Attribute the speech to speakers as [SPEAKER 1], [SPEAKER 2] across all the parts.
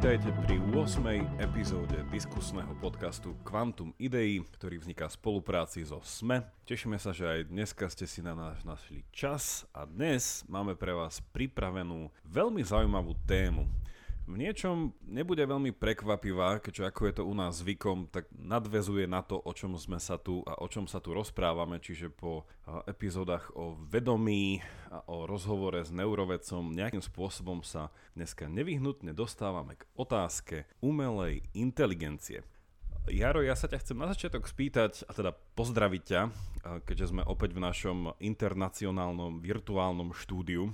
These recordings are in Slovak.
[SPEAKER 1] Vítajte pri 8. epizóde diskusného podcastu Quantum Idei, ktorý vzniká v spolupráci so SME. Tešíme sa, že aj dneska ste si na nás našli čas a dnes máme pre vás pripravenú veľmi zaujímavú tému v niečom nebude veľmi prekvapivá, keďže ako je to u nás zvykom, tak nadvezuje na to, o čom sme sa tu a o čom sa tu rozprávame, čiže po epizódach o vedomí a o rozhovore s neurovedcom nejakým spôsobom sa dneska nevyhnutne dostávame k otázke umelej inteligencie. Jaro, ja sa ťa chcem na začiatok spýtať, a teda pozdraviť ťa, keďže sme opäť v našom internacionálnom virtuálnom štúdiu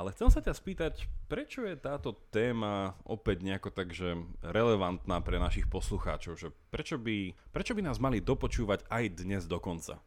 [SPEAKER 1] ale chcem sa ťa spýtať, prečo je táto téma opäť nejako takže relevantná pre našich poslucháčov? Že prečo, by, prečo by nás mali dopočúvať aj dnes dokonca?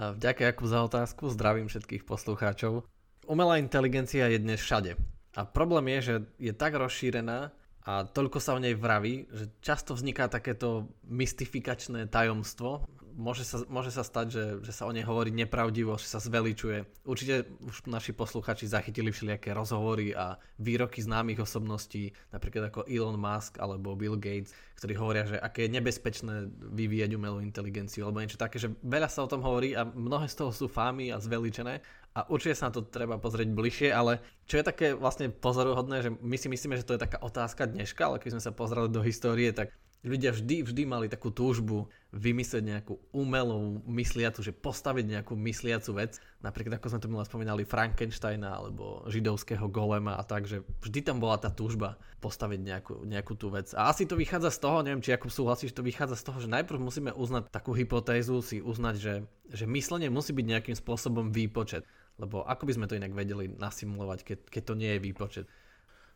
[SPEAKER 2] Ďakujem Jakub za otázku, zdravím všetkých poslucháčov. Umelá inteligencia je dnes všade. A problém je, že je tak rozšírená a toľko sa o nej vraví, že často vzniká takéto mystifikačné tajomstvo, môže sa, môže sa stať, že, že sa o nej hovorí nepravdivo, že sa zveličuje. Určite už naši posluchači zachytili všelijaké rozhovory a výroky známych osobností, napríklad ako Elon Musk alebo Bill Gates, ktorí hovoria, že aké je nebezpečné vyvíjať umelú inteligenciu alebo niečo také, že veľa sa o tom hovorí a mnohé z toho sú fámy a zveličené a určite sa na to treba pozrieť bližšie, ale čo je také vlastne pozoruhodné, že my si myslíme, že to je taká otázka dneška, ale keď sme sa pozreli do histórie, tak ľudia vždy, vždy mali takú túžbu vymyslieť nejakú umelú mysliacu, že postaviť nejakú mysliacu vec. Napríklad ako sme tu minule spomínali Frankensteina alebo židovského golema a tak, že vždy tam bola tá túžba postaviť nejakú, nejakú tú vec. A asi to vychádza z toho, neviem, či ako súhlasíš, to vychádza z toho, že najprv musíme uznať takú hypotézu, si uznať, že, že myslenie musí byť nejakým spôsobom výpočet. Lebo ako by sme to inak vedeli nasimulovať, keď, keď to nie je výpočet?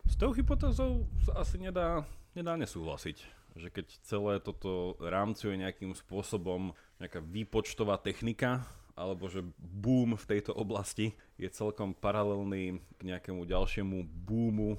[SPEAKER 1] S tou hypotézou sa asi nedá, nedá nesúhlasiť že keď celé toto rámcuje nejakým spôsobom nejaká výpočtová technika, alebo že boom v tejto oblasti je celkom paralelný k nejakému ďalšiemu boomu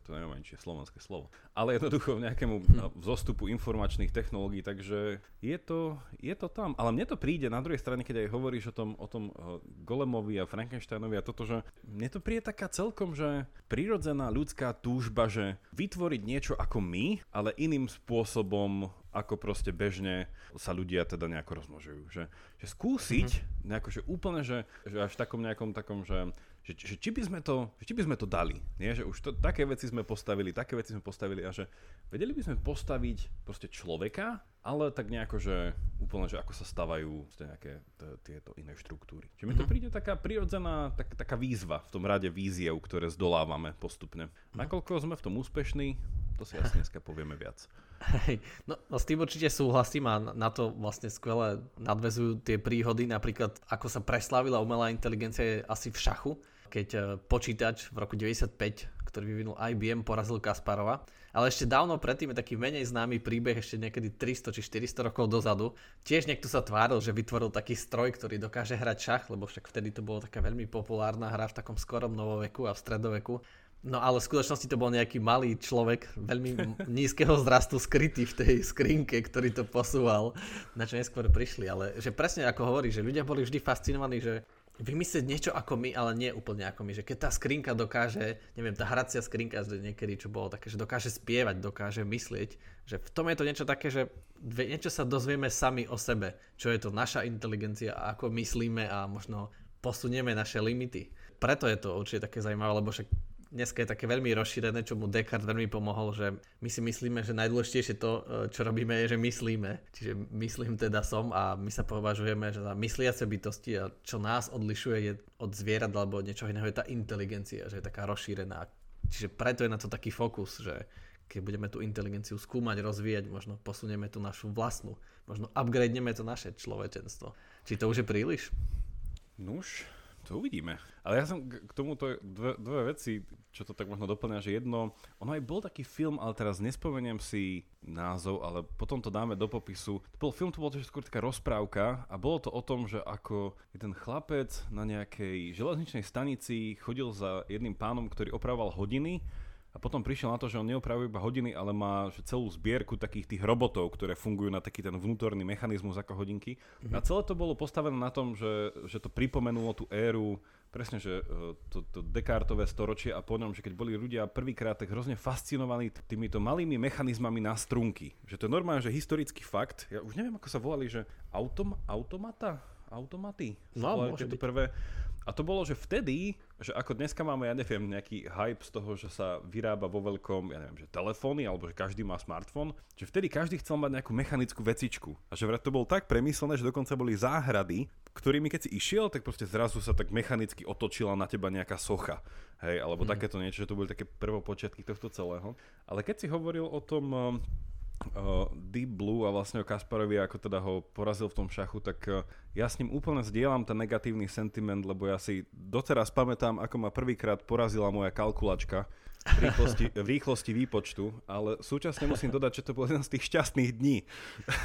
[SPEAKER 1] to neviem, či je slovenské slovo, ale jednoducho nejakému hm. vzostupu informačných technológií, takže je to, je to tam. Ale mne to príde na druhej strane, keď aj hovoríš o tom, o tom eh, Golemovi a Frankensteinovi a toto, že mne to príde taká celkom, že prirodzená ľudská túžba, že vytvoriť niečo ako my, ale iným spôsobom ako proste bežne sa ľudia teda nejako rozmnožujú. Že, že skúsiť mm-hmm. nejako, že úplne, že, že až v takom nejakom takom, že že, že či, by sme to, že či by sme to dali. Nie? Že už to, také veci sme postavili, také veci sme postavili a že vedeli by sme postaviť proste človeka, ale tak nejako, že úplne, že ako sa stavajú nejaké t- tieto iné štruktúry. Čiže mi to mhm. príde taká prirodzená, tak, taká výzva v tom rade víziev, ktoré zdolávame postupne. Mhm. Nakoľko sme v tom úspešní, to si asi dneska povieme viac.
[SPEAKER 2] Hej, no, no s tým určite súhlasím a na to vlastne skvelé nadvezujú tie príhody, napríklad ako sa preslavila umelá inteligencia je asi v šachu, keď e, počítač v roku 95, ktorý vyvinul IBM, porazil Kasparova. Ale ešte dávno predtým je taký menej známy príbeh, ešte niekedy 300 či 400 rokov dozadu. Tiež niekto sa tváril, že vytvoril taký stroj, ktorý dokáže hrať šach, lebo však vtedy to bolo taká veľmi populárna hra v takom skorom novoveku a v stredoveku. No ale v skutočnosti to bol nejaký malý človek, veľmi nízkeho zrastu skrytý v tej skrinke, ktorý to posúval, na čo neskôr prišli. Ale že presne ako hovorí, že ľudia boli vždy fascinovaní, že vymyslieť niečo ako my, ale nie úplne ako my. Že keď tá skrinka dokáže, neviem, tá hracia skrinka niekedy, čo bolo také, že dokáže spievať, dokáže myslieť, že v tom je to niečo také, že niečo sa dozvieme sami o sebe, čo je to naša inteligencia ako myslíme a možno posunieme naše limity. Preto je to určite také zaujímavé, lebo však dneska je také veľmi rozšírené, čo mu Descartes veľmi pomohol, že my si myslíme, že najdôležitejšie to, e, čo robíme, je, že myslíme. Čiže myslím teda som a my sa považujeme že za mysliace bytosti a čo nás odlišuje je od zvierat alebo od niečoho iného je tá inteligencia, že je taká rozšírená. Čiže preto je na to taký fokus, že keď budeme tú inteligenciu skúmať, rozvíjať, možno posunieme tú našu vlastnú, možno upgradeneme to naše človečenstvo. Či to už je príliš?
[SPEAKER 1] Nuž, to uvidíme. Ale ja som k tomuto dve, dve veci, čo to tak možno doplňa, že jedno, ono aj bol taký film, ale teraz nespomeniem si názov, ale potom to dáme do popisu. To bol film, to bolo to skôr taká rozprávka a bolo to o tom, že ako jeden chlapec na nejakej železničnej stanici chodil za jedným pánom, ktorý opravoval hodiny a potom prišiel na to, že on neopravuje iba hodiny, ale má že celú zbierku takých tých robotov, ktoré fungujú na taký ten vnútorný mechanizmus ako hodinky. Mm-hmm. A celé to bolo postavené na tom, že, že to pripomenulo tú éru presne, že e, to, to Descartové storočie a po ňom, že keď boli ľudia prvýkrát tak hrozne fascinovaní týmito malými mechanizmami na strunky. Že to je normálne, že historický fakt, ja už neviem, ako sa volali, že autom, automata? Automaty?
[SPEAKER 2] No, môže byť.
[SPEAKER 1] prvé a to bolo, že vtedy, že ako dneska máme, ja neviem, nejaký hype z toho, že sa vyrába vo veľkom, ja neviem, že telefóny, alebo že každý má smartfón, že vtedy každý chcel mať nejakú mechanickú vecičku. A že to bolo tak premyslené, že dokonca boli záhrady, ktorými keď si išiel, tak proste zrazu sa tak mechanicky otočila na teba nejaká socha. Hej, alebo mm. takéto niečo, že to boli také prvopočiatky tohto celého. Ale keď si hovoril o tom uh, Deep Blue a vlastne o Kasparovi, ako teda ho porazil v tom šachu, tak uh, ja s ním úplne zdieľam ten negatívny sentiment, lebo ja si doteraz pamätám, ako ma prvýkrát porazila moja kalkulačka v rýchlosti, v rýchlosti výpočtu, ale súčasne musím dodať, že to bol jeden z tých šťastných dní.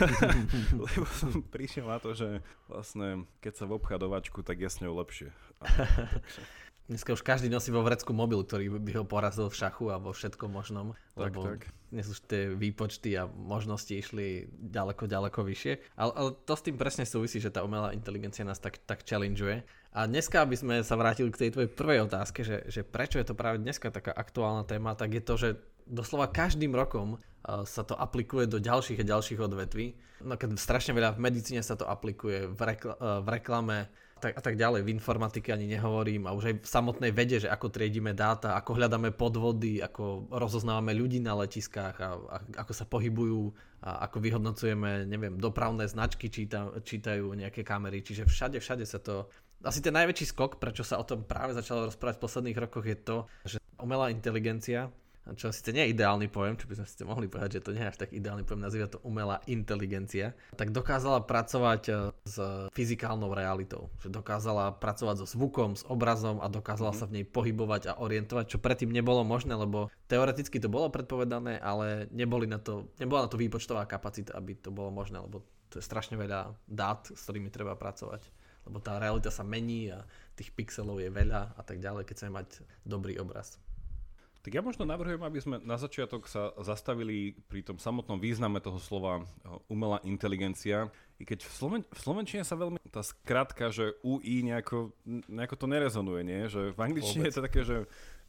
[SPEAKER 1] lebo som prišiel na to, že vlastne keď sa v obchadovačku, tak je s ňou lepšie. A, takže...
[SPEAKER 2] Dneska už každý nosí vo vrecku mobil, ktorý by ho porazil v šachu a vo všetkom možnom.
[SPEAKER 1] Tak, lebo tak.
[SPEAKER 2] Dnes už tie výpočty a možnosti išli ďaleko, ďaleko vyššie. Ale, ale to s tým presne súvisí, že tá umelá inteligencia nás tak, tak challengeuje. A dneska, aby sme sa vrátili k tej tvojej prvej otázke, že, že prečo je to práve dneska taká aktuálna téma, tak je to, že doslova každým rokom sa to aplikuje do ďalších a ďalších odvetví. No, keď strašne veľa v medicíne sa to aplikuje, v, rekl- v reklame, tak, a tak ďalej. V informatike ani nehovorím a už aj v samotnej vede, že ako triedime dáta, ako hľadáme podvody, ako rozoznávame ľudí na letiskách a, a ako sa pohybujú a ako vyhodnocujeme, neviem, dopravné značky číta, čítajú nejaké kamery. Čiže všade, všade sa to... Asi ten najväčší skok, prečo sa o tom práve začalo rozprávať v posledných rokoch je to, že umelá inteligencia čo síce nie je ideálny pojem, čo by sme si mohli povedať, že to nie je až tak ideálny pojem, nazýva to umelá inteligencia, tak dokázala pracovať e, s fyzikálnou realitou. Že dokázala pracovať so zvukom, s obrazom a dokázala mm-hmm. sa v nej pohybovať a orientovať, čo predtým nebolo možné, lebo teoreticky to bolo predpovedané, ale neboli na to, nebola na to výpočtová kapacita, aby to bolo možné, lebo to je strašne veľa dát, s ktorými treba pracovať. Lebo tá realita sa mení a tých pixelov je veľa a tak ďalej, keď chceme mať dobrý obraz.
[SPEAKER 1] Tak ja možno navrhujem, aby sme na začiatok sa zastavili pri tom samotnom význame toho slova eh, umelá inteligencia. I keď v, Sloven- v Slovenčine sa veľmi tá skratka, že UI nejako, nejako to nerezonuje, nie? Že v angličtine Vôbec. je to také, že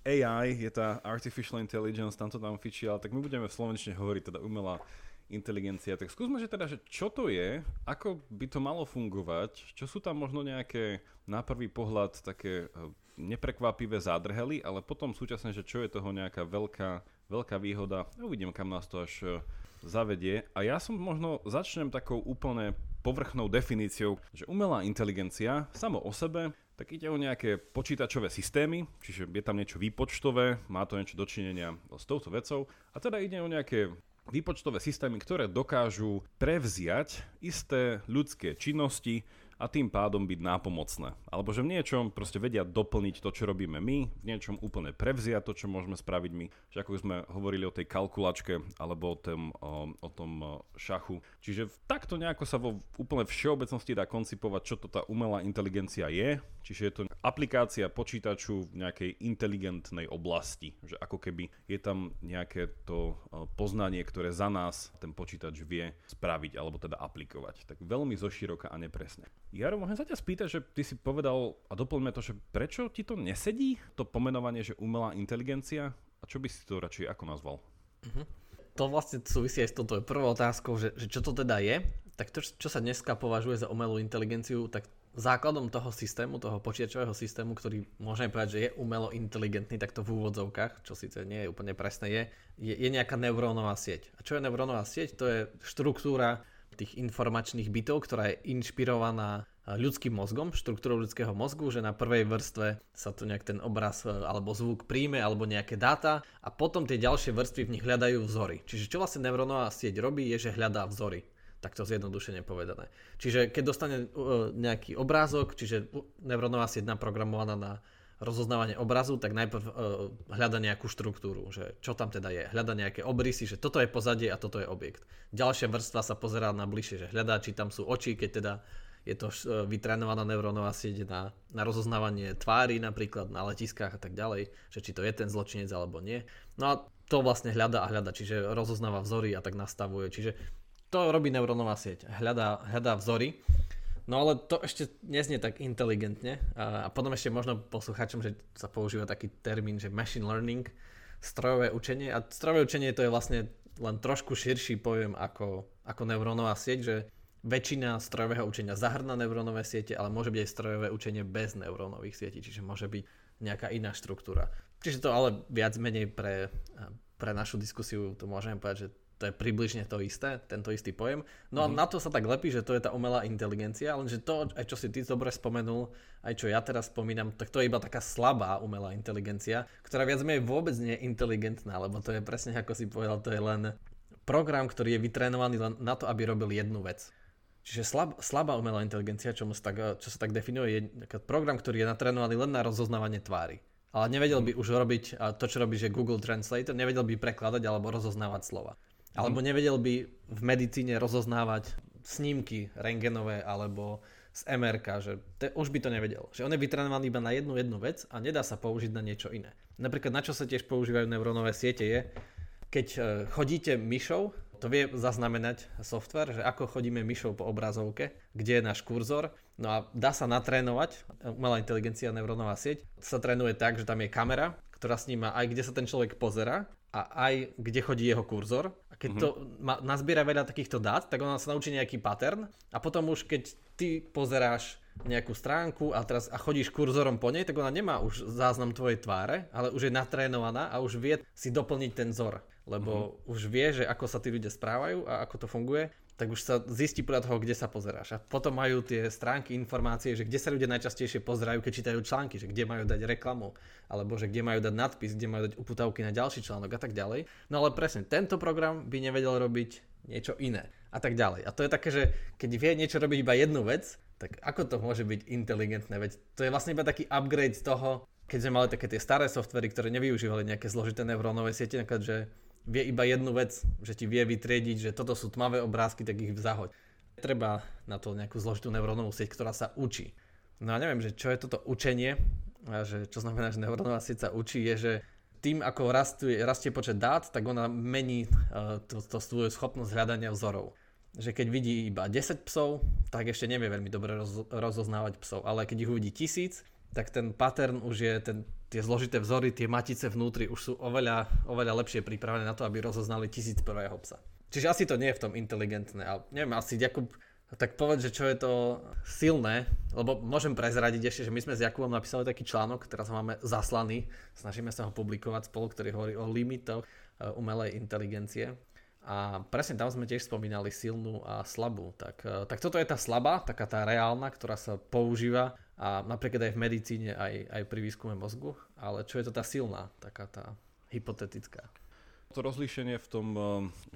[SPEAKER 1] AI je tá Artificial Intelligence, tam to tam fičí, ale tak my budeme v Slovenčine hovoriť teda umelá inteligencia. Tak skúsme, že teda, že čo to je, ako by to malo fungovať, čo sú tam možno nejaké na prvý pohľad také eh, neprekvapivé zádrhely, ale potom súčasne, že čo je toho nejaká veľká, veľká výhoda. Uvidím, kam nás to až e, zavedie. A ja som možno začnem takou úplne povrchnou definíciou, že umelá inteligencia samo o sebe, tak ide o nejaké počítačové systémy, čiže je tam niečo výpočtové, má to niečo dočinenia s touto vecou a teda ide o nejaké výpočtové systémy, ktoré dokážu prevziať isté ľudské činnosti, a tým pádom byť nápomocné. Alebo že v niečom proste vedia doplniť to, čo robíme my, v niečom úplne prevziať to, čo môžeme spraviť my. Že ako sme hovorili o tej kalkulačke alebo o tom, o, o tom šachu. Čiže takto nejako sa vo úplne všeobecnosti dá koncipovať, čo to tá umelá inteligencia je. Čiže je to aplikácia počítaču v nejakej inteligentnej oblasti. Že ako keby je tam nejaké to poznanie, ktoré za nás ten počítač vie spraviť alebo teda aplikovať. Tak veľmi zoširoka a nepresne. Jaro, môžem sa ťa spýtať, že ty si povedal, a doplňme to, že prečo ti to nesedí, to pomenovanie, že umelá inteligencia? A čo by si to radšej ako nazval?
[SPEAKER 2] Uh-huh. To vlastne súvisí aj s touto prvou otázkou, že, že čo to teda je. Tak to, čo sa dneska považuje za umelú inteligenciu, tak základom toho systému, toho počítačového systému, ktorý môžeme povedať, že je umelo inteligentný, takto v úvodzovkách, čo síce nie je úplne presné, je, je, je nejaká neurónová sieť. A čo je neurónová sieť? To je štruktúra tých informačných bytov, ktorá je inšpirovaná ľudským mozgom, štruktúrou ľudského mozgu, že na prvej vrstve sa tu nejak ten obraz e, alebo zvuk príjme alebo nejaké dáta a potom tie ďalšie vrstvy v nich hľadajú vzory. Čiže čo vlastne neurónová sieť robí, je, že hľadá vzory. Takto zjednodušene povedané. Čiže keď dostane e, nejaký obrázok, čiže neurónová sieť naprogramovaná na rozoznávanie obrazu, tak najprv uh, hľada nejakú štruktúru, že čo tam teda je. Hľada nejaké obrysy, že toto je pozadie a toto je objekt. Ďalšia vrstva sa pozerá na bližšie, že hľadá, či tam sú oči, keď teda je to uh, vytrénovaná neurónová sieť na, na rozoznávanie tvári napríklad na letiskách a tak ďalej, že či to je ten zločinec alebo nie. No a to vlastne hľada a hľada, čiže rozoznáva vzory a tak nastavuje. Čiže to robí neurónová sieť. Hľadá, hľadá vzory No ale to ešte neznie tak inteligentne. A, potom ešte možno poslucháčom, že sa používa taký termín, že machine learning, strojové učenie. A strojové učenie to je vlastne len trošku širší pojem ako, ako neurónová sieť, že väčšina strojového učenia zahrná neurónové siete, ale môže byť aj strojové učenie bez neurónových sietí, čiže môže byť nejaká iná štruktúra. Čiže to ale viac menej pre, pre našu diskusiu to môžeme povedať, že to je približne to isté, tento istý pojem. No a mm. na to sa tak lepí, že to je tá umelá inteligencia, lenže to, aj čo si ty dobre spomenul, aj čo ja teraz spomínam, tak to je iba taká slabá umelá inteligencia, ktorá viac menej vôbec nie je inteligentná, lebo to je presne ako si povedal, to je len program, ktorý je vytrénovaný len na to, aby robil jednu vec. Čiže slab, slabá umelá inteligencia, čo, sa tak, čo sa tak definuje, je program, ktorý je natrénovaný len na rozoznávanie tvári. Ale nevedel by už robiť to, čo robí že Google Translator, nevedel by prekladať alebo rozoznávať slova. Alebo nevedel by v medicíne rozoznávať snímky rengenové alebo z MRK, že te, už by to nevedel. Že on je vytrenovaný iba na jednu jednu vec a nedá sa použiť na niečo iné. Napríklad na čo sa tiež používajú neurónové siete je, keď e, chodíte myšou, to vie zaznamenať software, že ako chodíme myšou po obrazovke, kde je náš kurzor. No a dá sa natrénovať, umelá inteligencia, neurónová sieť, sa trénuje tak, že tam je kamera, ktorá sníma aj kde sa ten človek pozera a aj kde chodí jeho kurzor keď mm-hmm. to ma, nazbiera veľa takýchto dát, tak ona sa naučí nejaký pattern a potom už keď ty pozeráš nejakú stránku a teraz a chodíš kurzorom po nej, tak ona nemá už záznam tvojej tváre, ale už je natrénovaná a už vie si doplniť ten vzor, lebo mm-hmm. už vie, že ako sa tí ľudia správajú a ako to funguje tak už sa zistí podľa toho, kde sa pozeráš. A potom majú tie stránky informácie, že kde sa ľudia najčastejšie pozerajú, keď čítajú články, že kde majú dať reklamu, alebo že kde majú dať nadpis, kde majú dať uputavky na ďalší článok a tak ďalej. No ale presne, tento program by nevedel robiť niečo iné a tak ďalej. A to je také, že keď vie niečo robiť iba jednu vec, tak ako to môže byť inteligentné? Veď to je vlastne iba taký upgrade z toho, keď sme mali také tie staré softvery, ktoré nevyužívali nejaké zložité neurónové siete, napríklad, že vie iba jednu vec, že ti vie vytriediť, že toto sú tmavé obrázky, tak ich zahoď. Treba na to nejakú zložitú neurónovú sieť, ktorá sa učí. No a neviem, že čo je toto učenie, a že čo znamená, že neurónová sieť sa učí, je, že tým, ako rastie, rastie počet dát, tak ona mení uh, to, to svoju schopnosť hľadania vzorov. Že keď vidí iba 10 psov, tak ešte nevie veľmi dobre roz, rozoznávať psov, ale keď ich uvidí tisíc, tak ten pattern už je, ten, tie zložité vzory, tie matice vnútri už sú oveľa, oveľa lepšie pripravené na to, aby rozoznali tisíc prvého psa. Čiže asi to nie je v tom inteligentné, ale neviem, asi Jakub, tak povedz, že čo je to silné, lebo môžem prezradiť ešte, že my sme s Jakubom napísali taký článok, teraz ho máme zaslaný, snažíme sa ho publikovať spolu, ktorý hovorí o limitoch e, umelej inteligencie. A presne tam sme tiež spomínali silnú a slabú. Tak, e, tak toto je tá slabá, taká tá reálna, ktorá sa používa a napríklad aj v medicíne, aj, aj pri výskume mozgu, ale čo je to tá silná, taká tá hypotetická?
[SPEAKER 1] To rozlíšenie v tom, eh,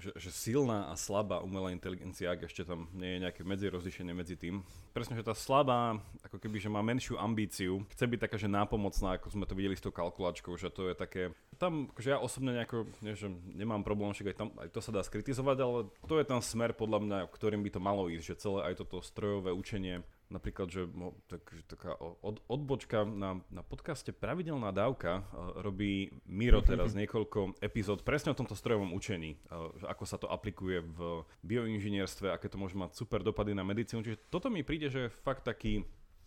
[SPEAKER 1] že, že silná a slabá umelá inteligencia, ak ešte tam nie je nejaké medzirozlíšenie medzi tým. Presne, že tá slabá, ako keby, že má menšiu ambíciu, chce byť taká, že nápomocná, ako sme to videli s tou kalkulačkou, že to je také... Tam, akože ja osobne nejako, nie, že nemám problém, však aj, tam, aj to sa dá skritizovať, ale to je ten smer, podľa mňa, ktorým by to malo ísť, že celé aj toto strojové učenie napríklad, že tak, taká od, odbočka na, na podcaste Pravidelná dávka uh, robí Miro teraz niekoľko epizód presne o tomto strojovom učení, uh, ako sa to aplikuje v bioinžinierstve, aké to môže mať super dopady na medicínu. Čiže toto mi príde, že fakt taký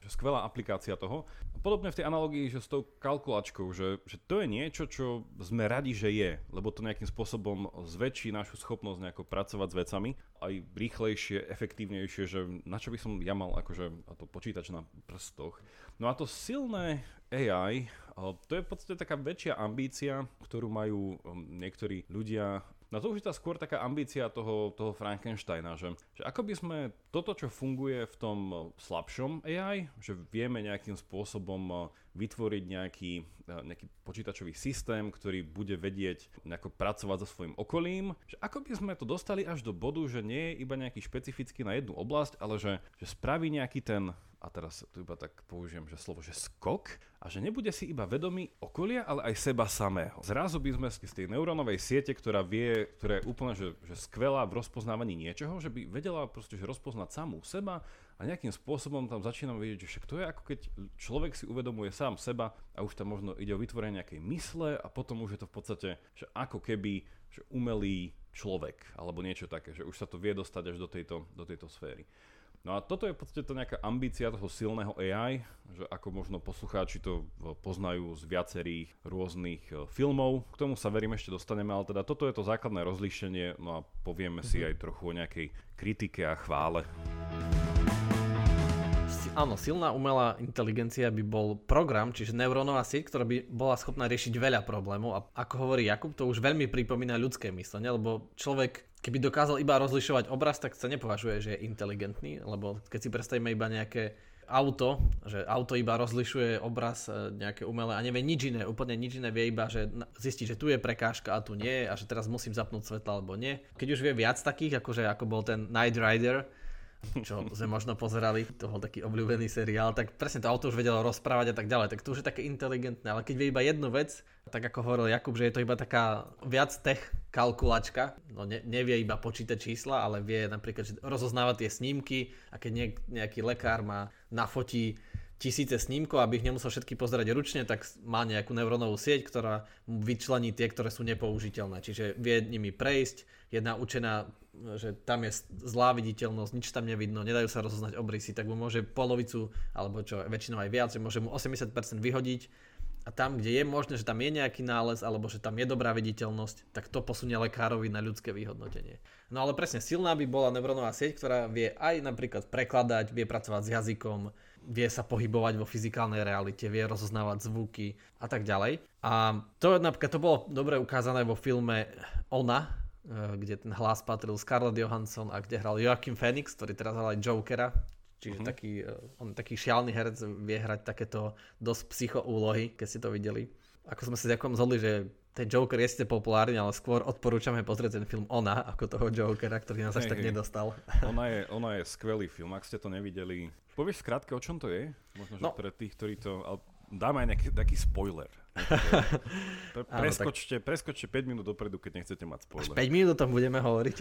[SPEAKER 1] skvelá aplikácia toho. Podobne v tej analógii, že s tou kalkulačkou, že, že to je niečo, čo sme radi, že je, lebo to nejakým spôsobom zväčší našu schopnosť nejako pracovať s vecami, aj rýchlejšie, efektívnejšie, že na čo by som ja mal akože to počítač na prstoch. No a to silné AI, to je v podstate taká väčšia ambícia, ktorú majú um, niektorí ľudia No to už je tá skôr taká ambícia toho, toho Frankensteina, že, že ako by sme toto, čo funguje v tom eh, slabšom AI, že vieme nejakým spôsobom eh, vytvoriť nejaký, eh, nejaký počítačový systém, ktorý bude vedieť nejako pracovať so svojím okolím, že ako by sme to dostali až do bodu, že nie je iba nejaký špecifický na jednu oblasť, ale že, že spraví nejaký ten a teraz tu iba tak použijem, že slovo, že skok a že nebude si iba vedomý okolia, ale aj seba samého. Zrazu by sme z tej neurónovej siete, ktorá vie, ktorá je úplne že, že skvelá v rozpoznávaní niečoho, že by vedela proste že rozpoznať samú seba a nejakým spôsobom tam začínam vidieť, že však to je ako keď človek si uvedomuje sám seba a už tam možno ide o vytvorenie nejakej mysle a potom už je to v podstate, že ako keby že umelý človek alebo niečo také, že už sa to vie dostať až do tejto, do tejto sféry. No a toto je v podstate to nejaká ambícia toho silného AI, že ako možno poslucháči to poznajú z viacerých rôznych e, filmov. K tomu sa verím ešte dostaneme, ale teda toto je to základné rozlíšenie, no a povieme si mhm. aj trochu o nejakej kritike a chvále.
[SPEAKER 2] Áno, silná umelá inteligencia by bol program, čiže neurónová sieť, ktorá by bola schopná riešiť veľa problémov a ako hovorí Jakub, to už veľmi pripomína ľudské myslenie, lebo človek keby dokázal iba rozlišovať obraz, tak sa nepovažuje, že je inteligentný, lebo keď si predstavíme iba nejaké auto, že auto iba rozlišuje obraz e, nejaké umelé a nevie nič iné, úplne nič iné vie iba, že zistí, že tu je prekážka a tu nie a že teraz musím zapnúť svetla alebo nie. Keď už vie viac takých, akože ako bol ten Night Rider, čo sme možno pozerali, to bol taký obľúbený seriál, tak presne to auto už vedelo rozprávať a tak ďalej, tak to už je také inteligentné, ale keď vie iba jednu vec, tak ako hovoril Jakub, že je to iba taká viac tech kalkulačka, no ne, nevie iba počítať čísla, ale vie napríklad rozoznávať tie snímky a keď nie, nejaký lekár má nafotí tisíce snímkov, aby ich nemusel všetky pozerať ručne, tak má nejakú neurónovú sieť, ktorá vyčlení tie, ktoré sú nepoužiteľné. Čiže vie nimi prejsť, je naučená že tam je zlá viditeľnosť, nič tam nevidno, nedajú sa rozoznať obrysy, tak mu môže polovicu, alebo čo väčšinou aj viac, že môže mu 80% vyhodiť a tam, kde je možné, že tam je nejaký nález alebo že tam je dobrá viditeľnosť, tak to posunie lekárovi na ľudské vyhodnotenie. No ale presne, silná by bola neurónová sieť, ktorá vie aj napríklad prekladať, vie pracovať s jazykom, vie sa pohybovať vo fyzikálnej realite, vie rozoznávať zvuky a tak ďalej. A to napríklad to bolo dobre ukázané vo filme Ona, kde ten hlas patril Scarlett Johansson a kde hral Joachim Phoenix, ktorý teraz hral aj Jokera. Čiže uh-huh. taký, eh, on taký šialný herec vie hrať takéto dosť psycho úlohy, keď ste to videli. Ako sme sa ďakujem zhodli, že ten Joker je ste populárny, ale skôr odporúčame pozrieť ten film Ona, ako toho Jokera, ktorý nás hey, až tak hey. nedostal.
[SPEAKER 1] Ona je, ona je skvelý film, ak ste to nevideli. Povieš skrátke, o čom to je? Možno, že no. pre tých, ktorí to... dáme aj nejaký taký spoiler. Pre, preskočte, preskočte 5 minút dopredu, keď nechcete mať spoiler.
[SPEAKER 2] Až 5 minút o tom budeme hovoriť.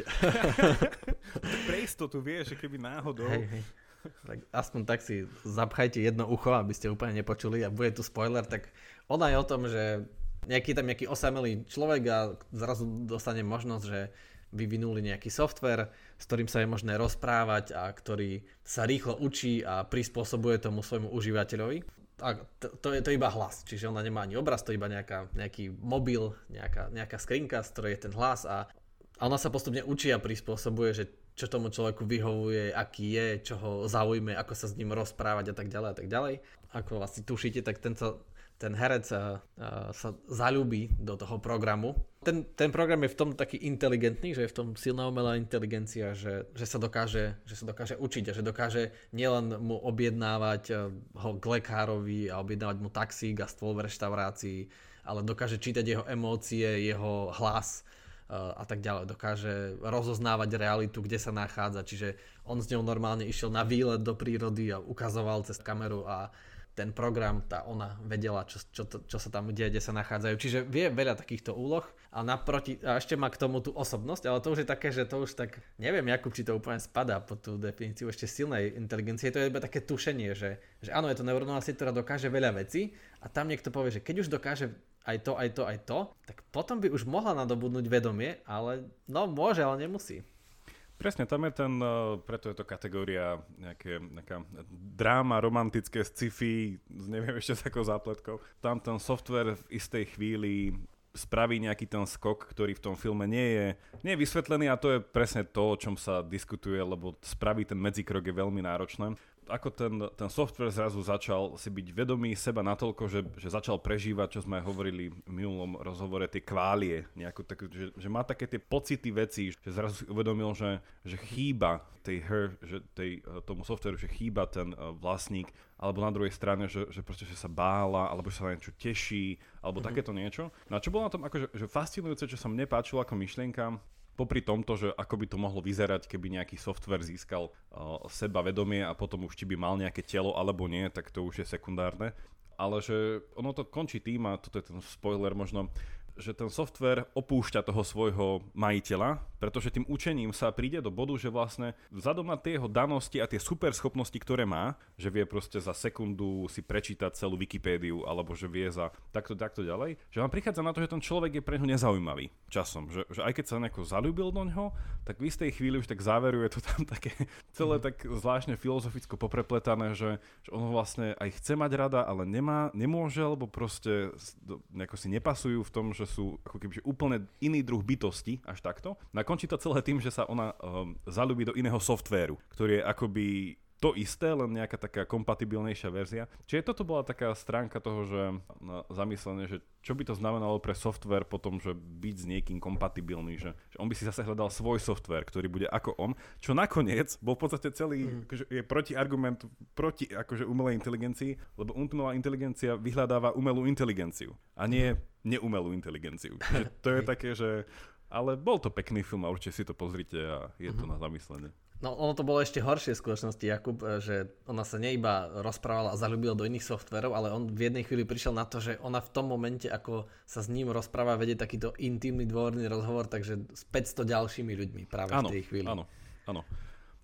[SPEAKER 1] pre istotu vieš, že keby náhodou...
[SPEAKER 2] Hej, hej. Tak aspoň tak si zapchajte jedno ucho, aby ste úplne nepočuli a bude tu spoiler, tak ona je o tom, že nejaký tam nejaký osamelý človek a zrazu dostane možnosť, že vyvinuli nejaký software, s ktorým sa je možné rozprávať a ktorý sa rýchlo učí a prispôsobuje tomu svojmu užívateľovi a to, to, je to iba hlas, čiže ona nemá ani obraz, to je iba nejaká, nejaký mobil, nejaká, nejaká skrinka, z ktorej je ten hlas a, a ona sa postupne učí a prispôsobuje, že čo tomu človeku vyhovuje, aký je, čo ho zaujme, ako sa s ním rozprávať a tak ďalej a tak ďalej. Ako vlastne tušíte, tak tento, ten herec sa, sa zalúbi do toho programu. Ten, ten program je v tom taký inteligentný, že je v tom silná umelá inteligencia, že, že, sa dokáže, že sa dokáže učiť a že dokáže nielen mu objednávať ho k lekárovi a objednávať mu taxík a stôl v reštaurácii, ale dokáže čítať jeho emócie, jeho hlas a tak ďalej. Dokáže rozoznávať realitu, kde sa nachádza. Čiže on s ňou normálne išiel na výlet do prírody a ukazoval cez kameru a ten program, tá ona vedela, čo, čo, čo sa tam deje, kde sa nachádzajú. Čiže vie veľa takýchto úloh a naproti, a ešte má k tomu tú osobnosť, ale to už je také, že to už tak, neviem Jakub, či to úplne spadá pod tú definíciu ešte silnej inteligencie, to je iba také tušenie, že, že áno, je to neurónová sieť, ktorá dokáže veľa vecí a tam niekto povie, že keď už dokáže aj to, aj to, aj to, tak potom by už mohla nadobudnúť vedomie, ale no môže, ale nemusí.
[SPEAKER 1] Presne, tam je ten, eh, preto je to kategória nejaké, nejaká dráma, romantické sci-fi, neviem ešte s akou zápletkou. Tam ten software v istej chvíli spraví nejaký ten skok, ktorý v tom filme nie je, nie je vysvetlený a to je presne to, o čom sa diskutuje, lebo spraví ten medzikrok je veľmi náročné ako ten, ten software zrazu začal si byť vedomý seba natoľko, že, že začal prežívať, čo sme hovorili v minulom rozhovore, tie kválie, nejakú, tak, že, že má také tie pocity veci, že zrazu si uvedomil, že, že chýba tej her, že tej, tomu softwareu, že chýba ten uh, vlastník, alebo na druhej strane, že, že proste že sa bála, alebo že sa na niečo teší, alebo mm-hmm. takéto niečo. No a čo bolo na tom akože, že fascinujúce, čo sa mne páčilo ako myšlienka, popri tomto, že ako by to mohlo vyzerať, keby nejaký software získal uh, seba vedomie a potom už či by mal nejaké telo alebo nie, tak to už je sekundárne. Ale že ono to končí tým, a toto je ten spoiler možno, že ten software opúšťa toho svojho majiteľa, pretože tým učením sa príde do bodu, že vlastne vzhľadom na tie jeho danosti a tie super schopnosti, ktoré má, že vie proste za sekundu si prečítať celú Wikipédiu, alebo že vie za takto, takto ďalej, že vám prichádza na to, že ten človek je pre neho nezaujímavý časom. Že, že aj keď sa nejako zalúbil do ňoho, tak v istej chvíli už tak záveruje to tam také celé tak zvláštne filozoficko poprepletané, že, že on vlastne aj chce mať rada, ale nemá, nemôže, lebo proste nejako si nepasujú v tom, že sú ako keby úplne iný druh bytosti, až takto. Na končí to celé tým, že sa ona um, zalúbi do iného softvéru, ktorý je akoby to isté, len nejaká taká kompatibilnejšia verzia. Čiže toto bola taká stránka toho, že na zamyslenie, že čo by to znamenalo pre software potom, že byť s niekým kompatibilný, že, že on by si zase hľadal svoj software, ktorý bude ako on, čo nakoniec bol v podstate celý, mm. akože je protiargument proti akože umelej inteligencii, lebo umelá inteligencia vyhľadáva umelú inteligenciu a nie neumelú inteligenciu. Že to je také, že ale bol to pekný film a určite si to pozrite a je to mm-hmm. na zamyslenie.
[SPEAKER 2] No ono to bolo ešte horšie v skutočnosti, Jakub, e, že ona sa neiba rozprávala a zalúbila do iných softverov, ale on v jednej chvíli prišiel na to, že ona v tom momente, ako sa s ním rozpráva, vedie takýto intimný dôvodný rozhovor, takže s 500 ďalšími ľuďmi práve
[SPEAKER 1] ano,
[SPEAKER 2] v tej chvíli.
[SPEAKER 1] Áno, áno.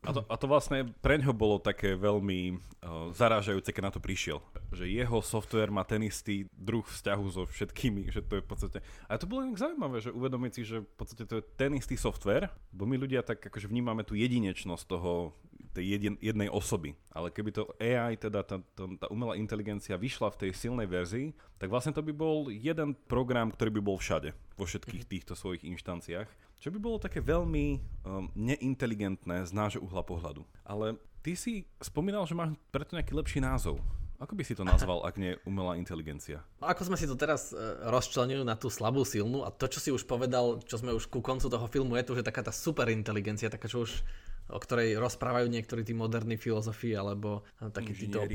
[SPEAKER 1] A to, a to vlastne pre ňo bolo také veľmi uh, zarážajúce, keď na to prišiel. Že jeho software má ten istý druh vzťahu so všetkými, že to je v podstate... A to bolo nejak zaujímavé, že uvedomiť si, že v podstate to je ten istý software, bo my ľudia tak akože vnímame tú jedinečnosť toho, tej jedin, jednej osoby. Ale keby to AI, teda tá, tá, tá umelá inteligencia vyšla v tej silnej verzii, tak vlastne to by bol jeden program, ktorý by bol všade, vo všetkých mhm. týchto svojich inštanciách. Čo by bolo také veľmi um, neinteligentné z nášho uhla pohľadu. Ale ty si spomínal, že máš preto nejaký lepší názov. Ako by si to nazval, ak nie umelá inteligencia?
[SPEAKER 2] Ako sme si to teraz uh, rozčlenili na tú slabú, silnú a to, čo si už povedal, čo sme už ku koncu toho filmu, je to, že taká tá super inteligencia, taká, čo už o ktorej rozprávajú niektorí tí moderní filozofi alebo takí títo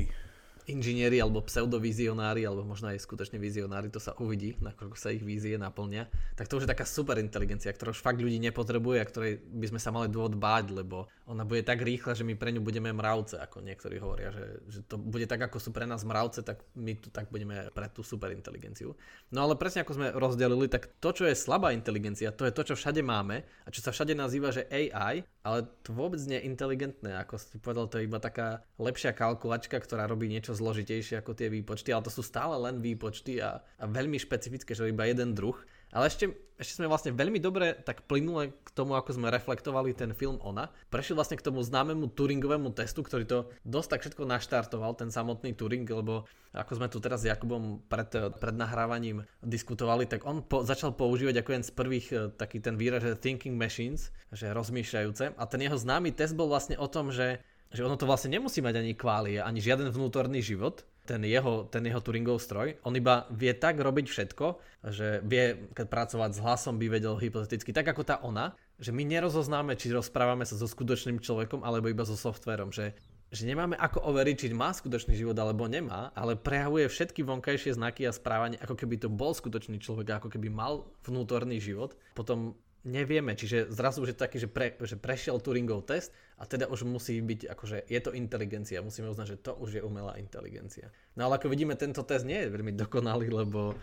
[SPEAKER 2] inžinieri alebo pseudovizionári, alebo možno aj skutočne vizionári, to sa uvidí, nakoľko sa ich vízie naplňa, tak to už je taká super inteligencia, ktorá už fakt ľudí nepotrebuje a ktorej by sme sa mali dôvod báť, lebo ona bude tak rýchla, že my pre ňu budeme mravce, ako niektorí hovoria, že, že to bude tak, ako sú pre nás mravce, tak my tu tak budeme pre tú super inteligenciu. No ale presne ako sme rozdelili, tak to, čo je slabá inteligencia, to je to, čo všade máme a čo sa všade nazýva, že AI, ale to vôbec nie je inteligentné, ako si povedal, to je iba taká lepšia kalkulačka, ktorá robí niečo zložitejšie ako tie výpočty, ale to sú stále len výpočty a, a veľmi špecifické, že iba jeden druh. Ale ešte, ešte sme vlastne veľmi dobre tak plynule k tomu, ako sme reflektovali ten film Ona. Prešli vlastne k tomu známemu Turingovému testu, ktorý to dosť tak všetko naštartoval, ten samotný Turing, lebo ako sme tu teraz s Jakubom pred, pred nahrávaním diskutovali, tak on po, začal používať ako jeden z prvých eh, taký ten výraz, že thinking machines, že rozmýšľajúce. A ten jeho známy test bol vlastne o tom, že že ono to vlastne nemusí mať ani kválie, ani žiaden vnútorný život, ten jeho, ten jeho Turingov stroj. On iba vie tak robiť všetko, že vie, keď pracovať s hlasom, by vedel hypoteticky, tak ako tá ona, že my nerozoznáme, či rozprávame sa so skutočným človekom, alebo iba so softverom, že že nemáme ako overiť, či má skutočný život alebo nemá, ale prejavuje všetky vonkajšie znaky a správanie, ako keby to bol skutočný človek, ako keby mal vnútorný život. Potom nevieme, čiže zrazu už je taký, že, pre, že prešiel Turingov test a teda už musí byť, akože je to inteligencia, musíme uznať, že to už je umelá inteligencia. No ale ako vidíme, tento test nie je veľmi dokonalý, lebo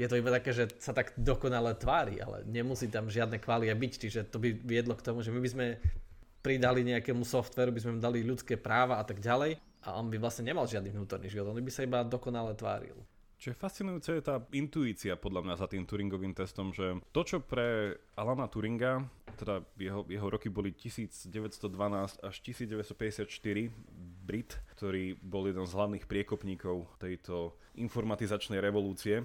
[SPEAKER 2] je to iba také, že sa tak dokonale tvári, ale nemusí tam žiadne kvália byť, čiže to by viedlo k tomu, že my by sme pridali nejakému softveru, by sme mu dali ľudské práva a tak ďalej a on by vlastne nemal žiadny vnútorný život, on by sa iba dokonale tváril.
[SPEAKER 1] Čo je fascinujúce je tá intuícia podľa mňa za tým Turingovým testom, že to, čo pre Alana Turinga, teda jeho, jeho roky boli 1912 až 1954, Brit, ktorý bol jeden z hlavných priekopníkov tejto informatizačnej revolúcie,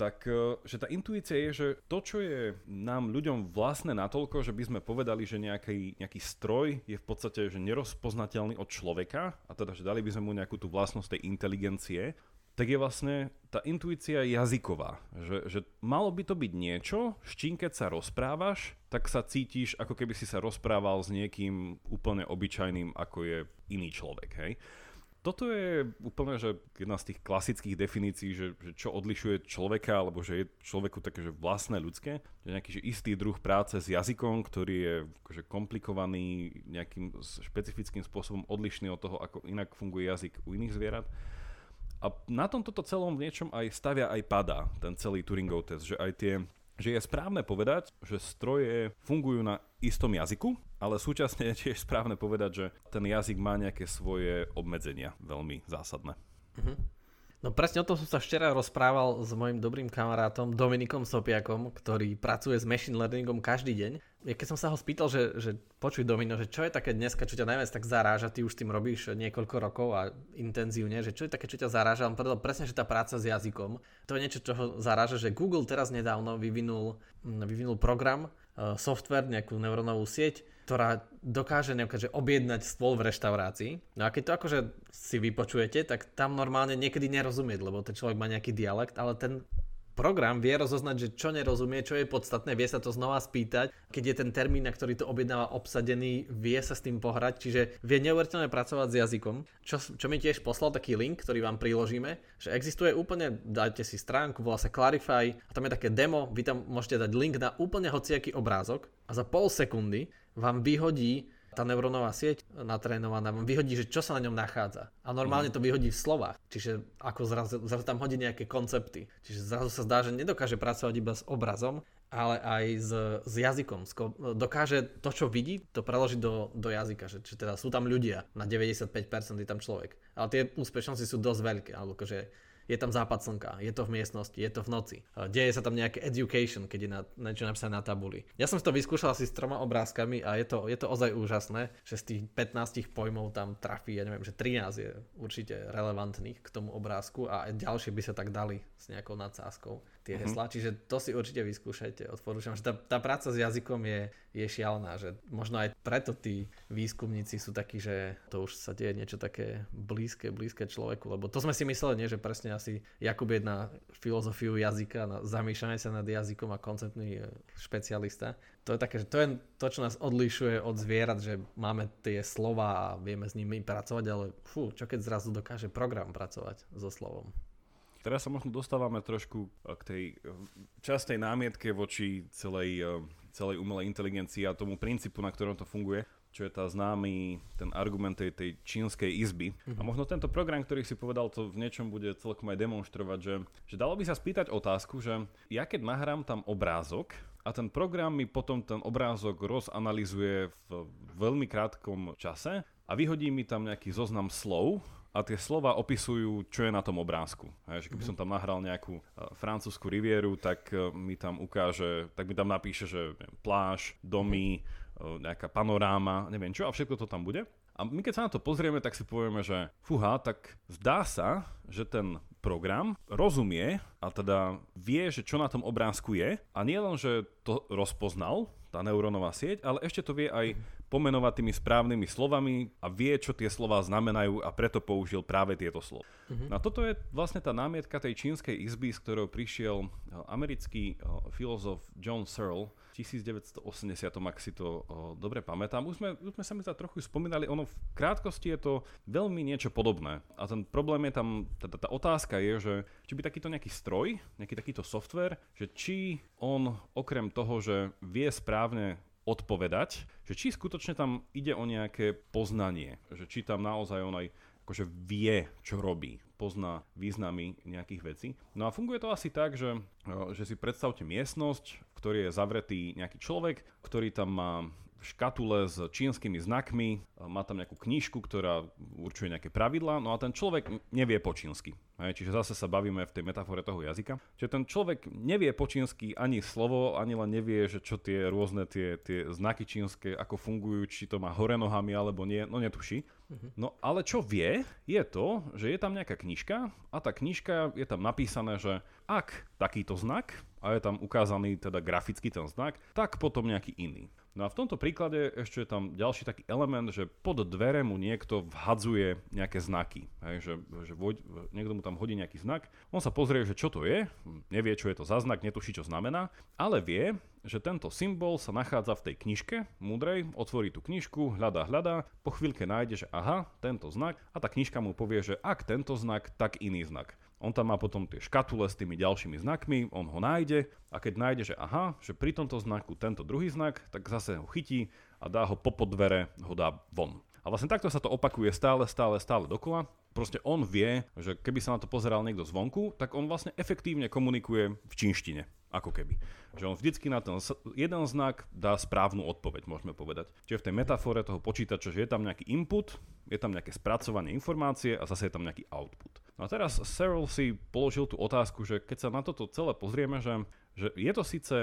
[SPEAKER 1] tak e, že tá intuícia je, že to, čo je nám ľuďom vlastné natoľko, že by sme povedali, že nejaký, nejaký stroj je v podstate že nerozpoznateľný od človeka, a teda, že dali by sme mu nejakú tú vlastnosť tej inteligencie, tak je vlastne tá intuícia jazyková. Že, že malo by to byť niečo, s čím keď sa rozprávaš, tak sa cítiš, ako keby si sa rozprával s niekým úplne obyčajným, ako je iný človek. Hej? Toto je úplne že jedna z tých klasických definícií, že, že čo odlišuje človeka, alebo že je človeku také že vlastné ľudské, že nejaký že istý druh práce s jazykom, ktorý je akože komplikovaný, nejakým špecifickým spôsobom odlišný od toho, ako inak funguje jazyk u iných zvierat A na tomto celom v niečom aj stavia aj padá ten celý Turingov test, že aj tie že je správne povedať, že stroje fungujú na istom jazyku, ale súčasne je tiež správne povedať, že ten jazyk má nejaké svoje obmedzenia, veľmi zásadné. Uh-huh.
[SPEAKER 2] No presne o tom som sa včera rozprával s mojim dobrým kamarátom Dominikom Sopiakom, ktorý pracuje s machine learningom každý deň. Ja keď som sa ho spýtal, že, že počuj Domino, že čo je také dneska, čo ťa najviac tak zaráža, ty už tým robíš niekoľko rokov a intenzívne, že čo je také, čo ťa zaráža, on povedal presne, že tá práca s jazykom, to je niečo, čo ho zaráža, že Google teraz nedávno vyvinul, vyvinul program, e, software, nejakú neurónovú sieť, ktorá dokáže nejaká, že objednať stôl v reštaurácii. No a keď to akože si vypočujete, tak tam normálne niekedy nerozumieť, lebo ten človek má nejaký dialekt, ale ten program vie rozoznať, že čo nerozumie, čo je podstatné, vie sa to znova spýtať. Keď je ten termín, na ktorý to objednáva obsadený, vie sa s tým pohrať, čiže vie neuveriteľne pracovať s jazykom. Čo, čo mi tiež poslal taký link, ktorý vám priložíme, že existuje úplne, dajte si stránku, volá sa Clarify a tam je také demo, vy tam môžete dať link na úplne hociaký obrázok a za pol sekundy vám vyhodí tá neurónová sieť natrénovaná vám vyhodí, že čo sa na ňom nachádza. A normálne mhm. to vyhodí v slovách. Čiže ako zrazu, zrazu tam hodí nejaké koncepty. Čiže zrazu sa zdá, že nedokáže pracovať iba s obrazom, ale aj s, s jazykom. Dokáže to, čo vidí, to preložiť do, do jazyka. Že, že teda sú tam ľudia, na 95% je tam človek. Ale tie úspešnosti sú dosť veľké. Alebo že je tam západ slnka, je to v miestnosti, je to v noci. Deje sa tam nejaké education, keď je na, niečo napísané na tabuli. Ja som si to vyskúšal asi s troma obrázkami a je to, je to ozaj úžasné, že z tých 15 pojmov tam trafí, ja neviem, že 13 je určite relevantných k tomu obrázku a ďalšie by sa tak dali s nejakou nadsázkou tie mm-hmm. heslá, čiže to si určite vyskúšajte, odporúčam, že tá, tá práca s jazykom je, je šialená, že možno aj preto tí výskumníci sú takí, že to už sa deje niečo také blízke, blízke človeku, lebo to sme si mysleli, nie, že presne asi Jakub je na filozofiu jazyka, na zamýšľanie sa nad jazykom a konceptný e, špecialista. To je také, že to je to, čo nás odlišuje od zvierat, že máme tie slova a vieme s nimi pracovať, ale fú, čo keď zrazu dokáže program pracovať so slovom.
[SPEAKER 1] Teraz sa možno dostávame trošku eh, k tej eh, častej námietke voči celej, eh, celej umelej inteligencii a tomu princípu, na ktorom to funguje čo je tá známy ten argument tej, tej čínskej izby. Mm-hmm. A možno tento program, ktorý si povedal, to v niečom bude celkom aj demonstrovať, že, že dalo by sa spýtať otázku, že ja keď nahrám tam obrázok a ten program mi potom ten obrázok rozanalizuje v veľmi krátkom čase a vyhodí mi tam nejaký zoznam slov, a tie slova opisujú, čo je na tom obrázku. Hej, že keby som tam nahral nejakú uh, francúzsku rivieru, tak uh, mi tam ukáže, tak mi tam napíše, že neviem, pláž, domy, uh, nejaká panoráma, neviem čo, a všetko to tam bude. A my keď sa na to pozrieme, tak si povieme, že fuha, tak zdá sa, že ten program rozumie a teda vie, že čo na tom obrázku je a nie len, že to rozpoznal, tá neurónová sieť, ale ešte to vie aj pomenovať tými správnymi slovami a vie, čo tie slova znamenajú a preto použil práve tieto slova. Uh-huh. No a toto je vlastne tá námietka tej čínskej izby, s ktorou prišiel eh, americký eh, filozof John Searle v 1980, ak si to eh, dobre pamätám. Už sme, už sme sa mi to trochu spomínali, ono v krátkosti je to veľmi niečo podobné. A ten problém je tam, teda tá otázka je, že či by takýto nejaký stroj, nejaký takýto software, že či on okrem toho, že vie správne odpovedať, že či skutočne tam ide o nejaké poznanie, že či tam naozaj on aj akože vie, čo robí, pozná významy nejakých vecí. No a funguje to asi tak, že, že si predstavte miestnosť, v ktorej je zavretý nejaký človek, ktorý tam má škatule s čínskymi znakmi, má tam nejakú knižku, ktorá určuje nejaké pravidlá, no a ten človek nevie po čínsky. Hej, čiže zase sa bavíme v tej metafore toho jazyka. Čiže ten človek nevie po čínsky ani slovo, ani len nevie, že čo tie rôzne tie, tie znaky čínske, ako fungujú, či to má hore nohami alebo nie, no netuší. Uh-huh. No ale čo vie, je to, že je tam nejaká knižka a tá knižka je tam napísané, že ak takýto znak, a je tam ukázaný teda graficky ten znak, tak potom nejaký iný. No a v tomto príklade ešte je tam ďalší taký element, že pod dvere mu niekto vhadzuje nejaké znaky. Hej, že, že voj, niekto mu tam hodí nejaký znak, on sa pozrie, že čo to je, nevie, čo je to za znak, netuší, čo znamená, ale vie, že tento symbol sa nachádza v tej knižke múdrej, otvorí tú knižku, hľadá, hľadá, po chvíľke nájde, že aha, tento znak a tá knižka mu povie, že ak tento znak, tak iný znak. On tam má potom tie škatule s tými ďalšími znakmi, on ho nájde a keď nájde, že aha, že pri tomto znaku tento druhý znak, tak zase ho chytí a dá ho po dvere, ho dá von. A vlastne takto sa to opakuje stále, stále, stále dokola. Proste on vie, že keby sa na to pozeral niekto zvonku, tak on vlastne efektívne komunikuje v čínštine. Ako keby. Že on vždycky na ten jeden znak dá správnu odpoveď, môžeme povedať. Čiže v tej metafore toho počítača, že je tam nejaký input, je tam nejaké spracovanie informácie a zase je tam nejaký output. No a teraz Cyril si položil tú otázku, že keď sa na toto celé pozrieme, že, že je to síce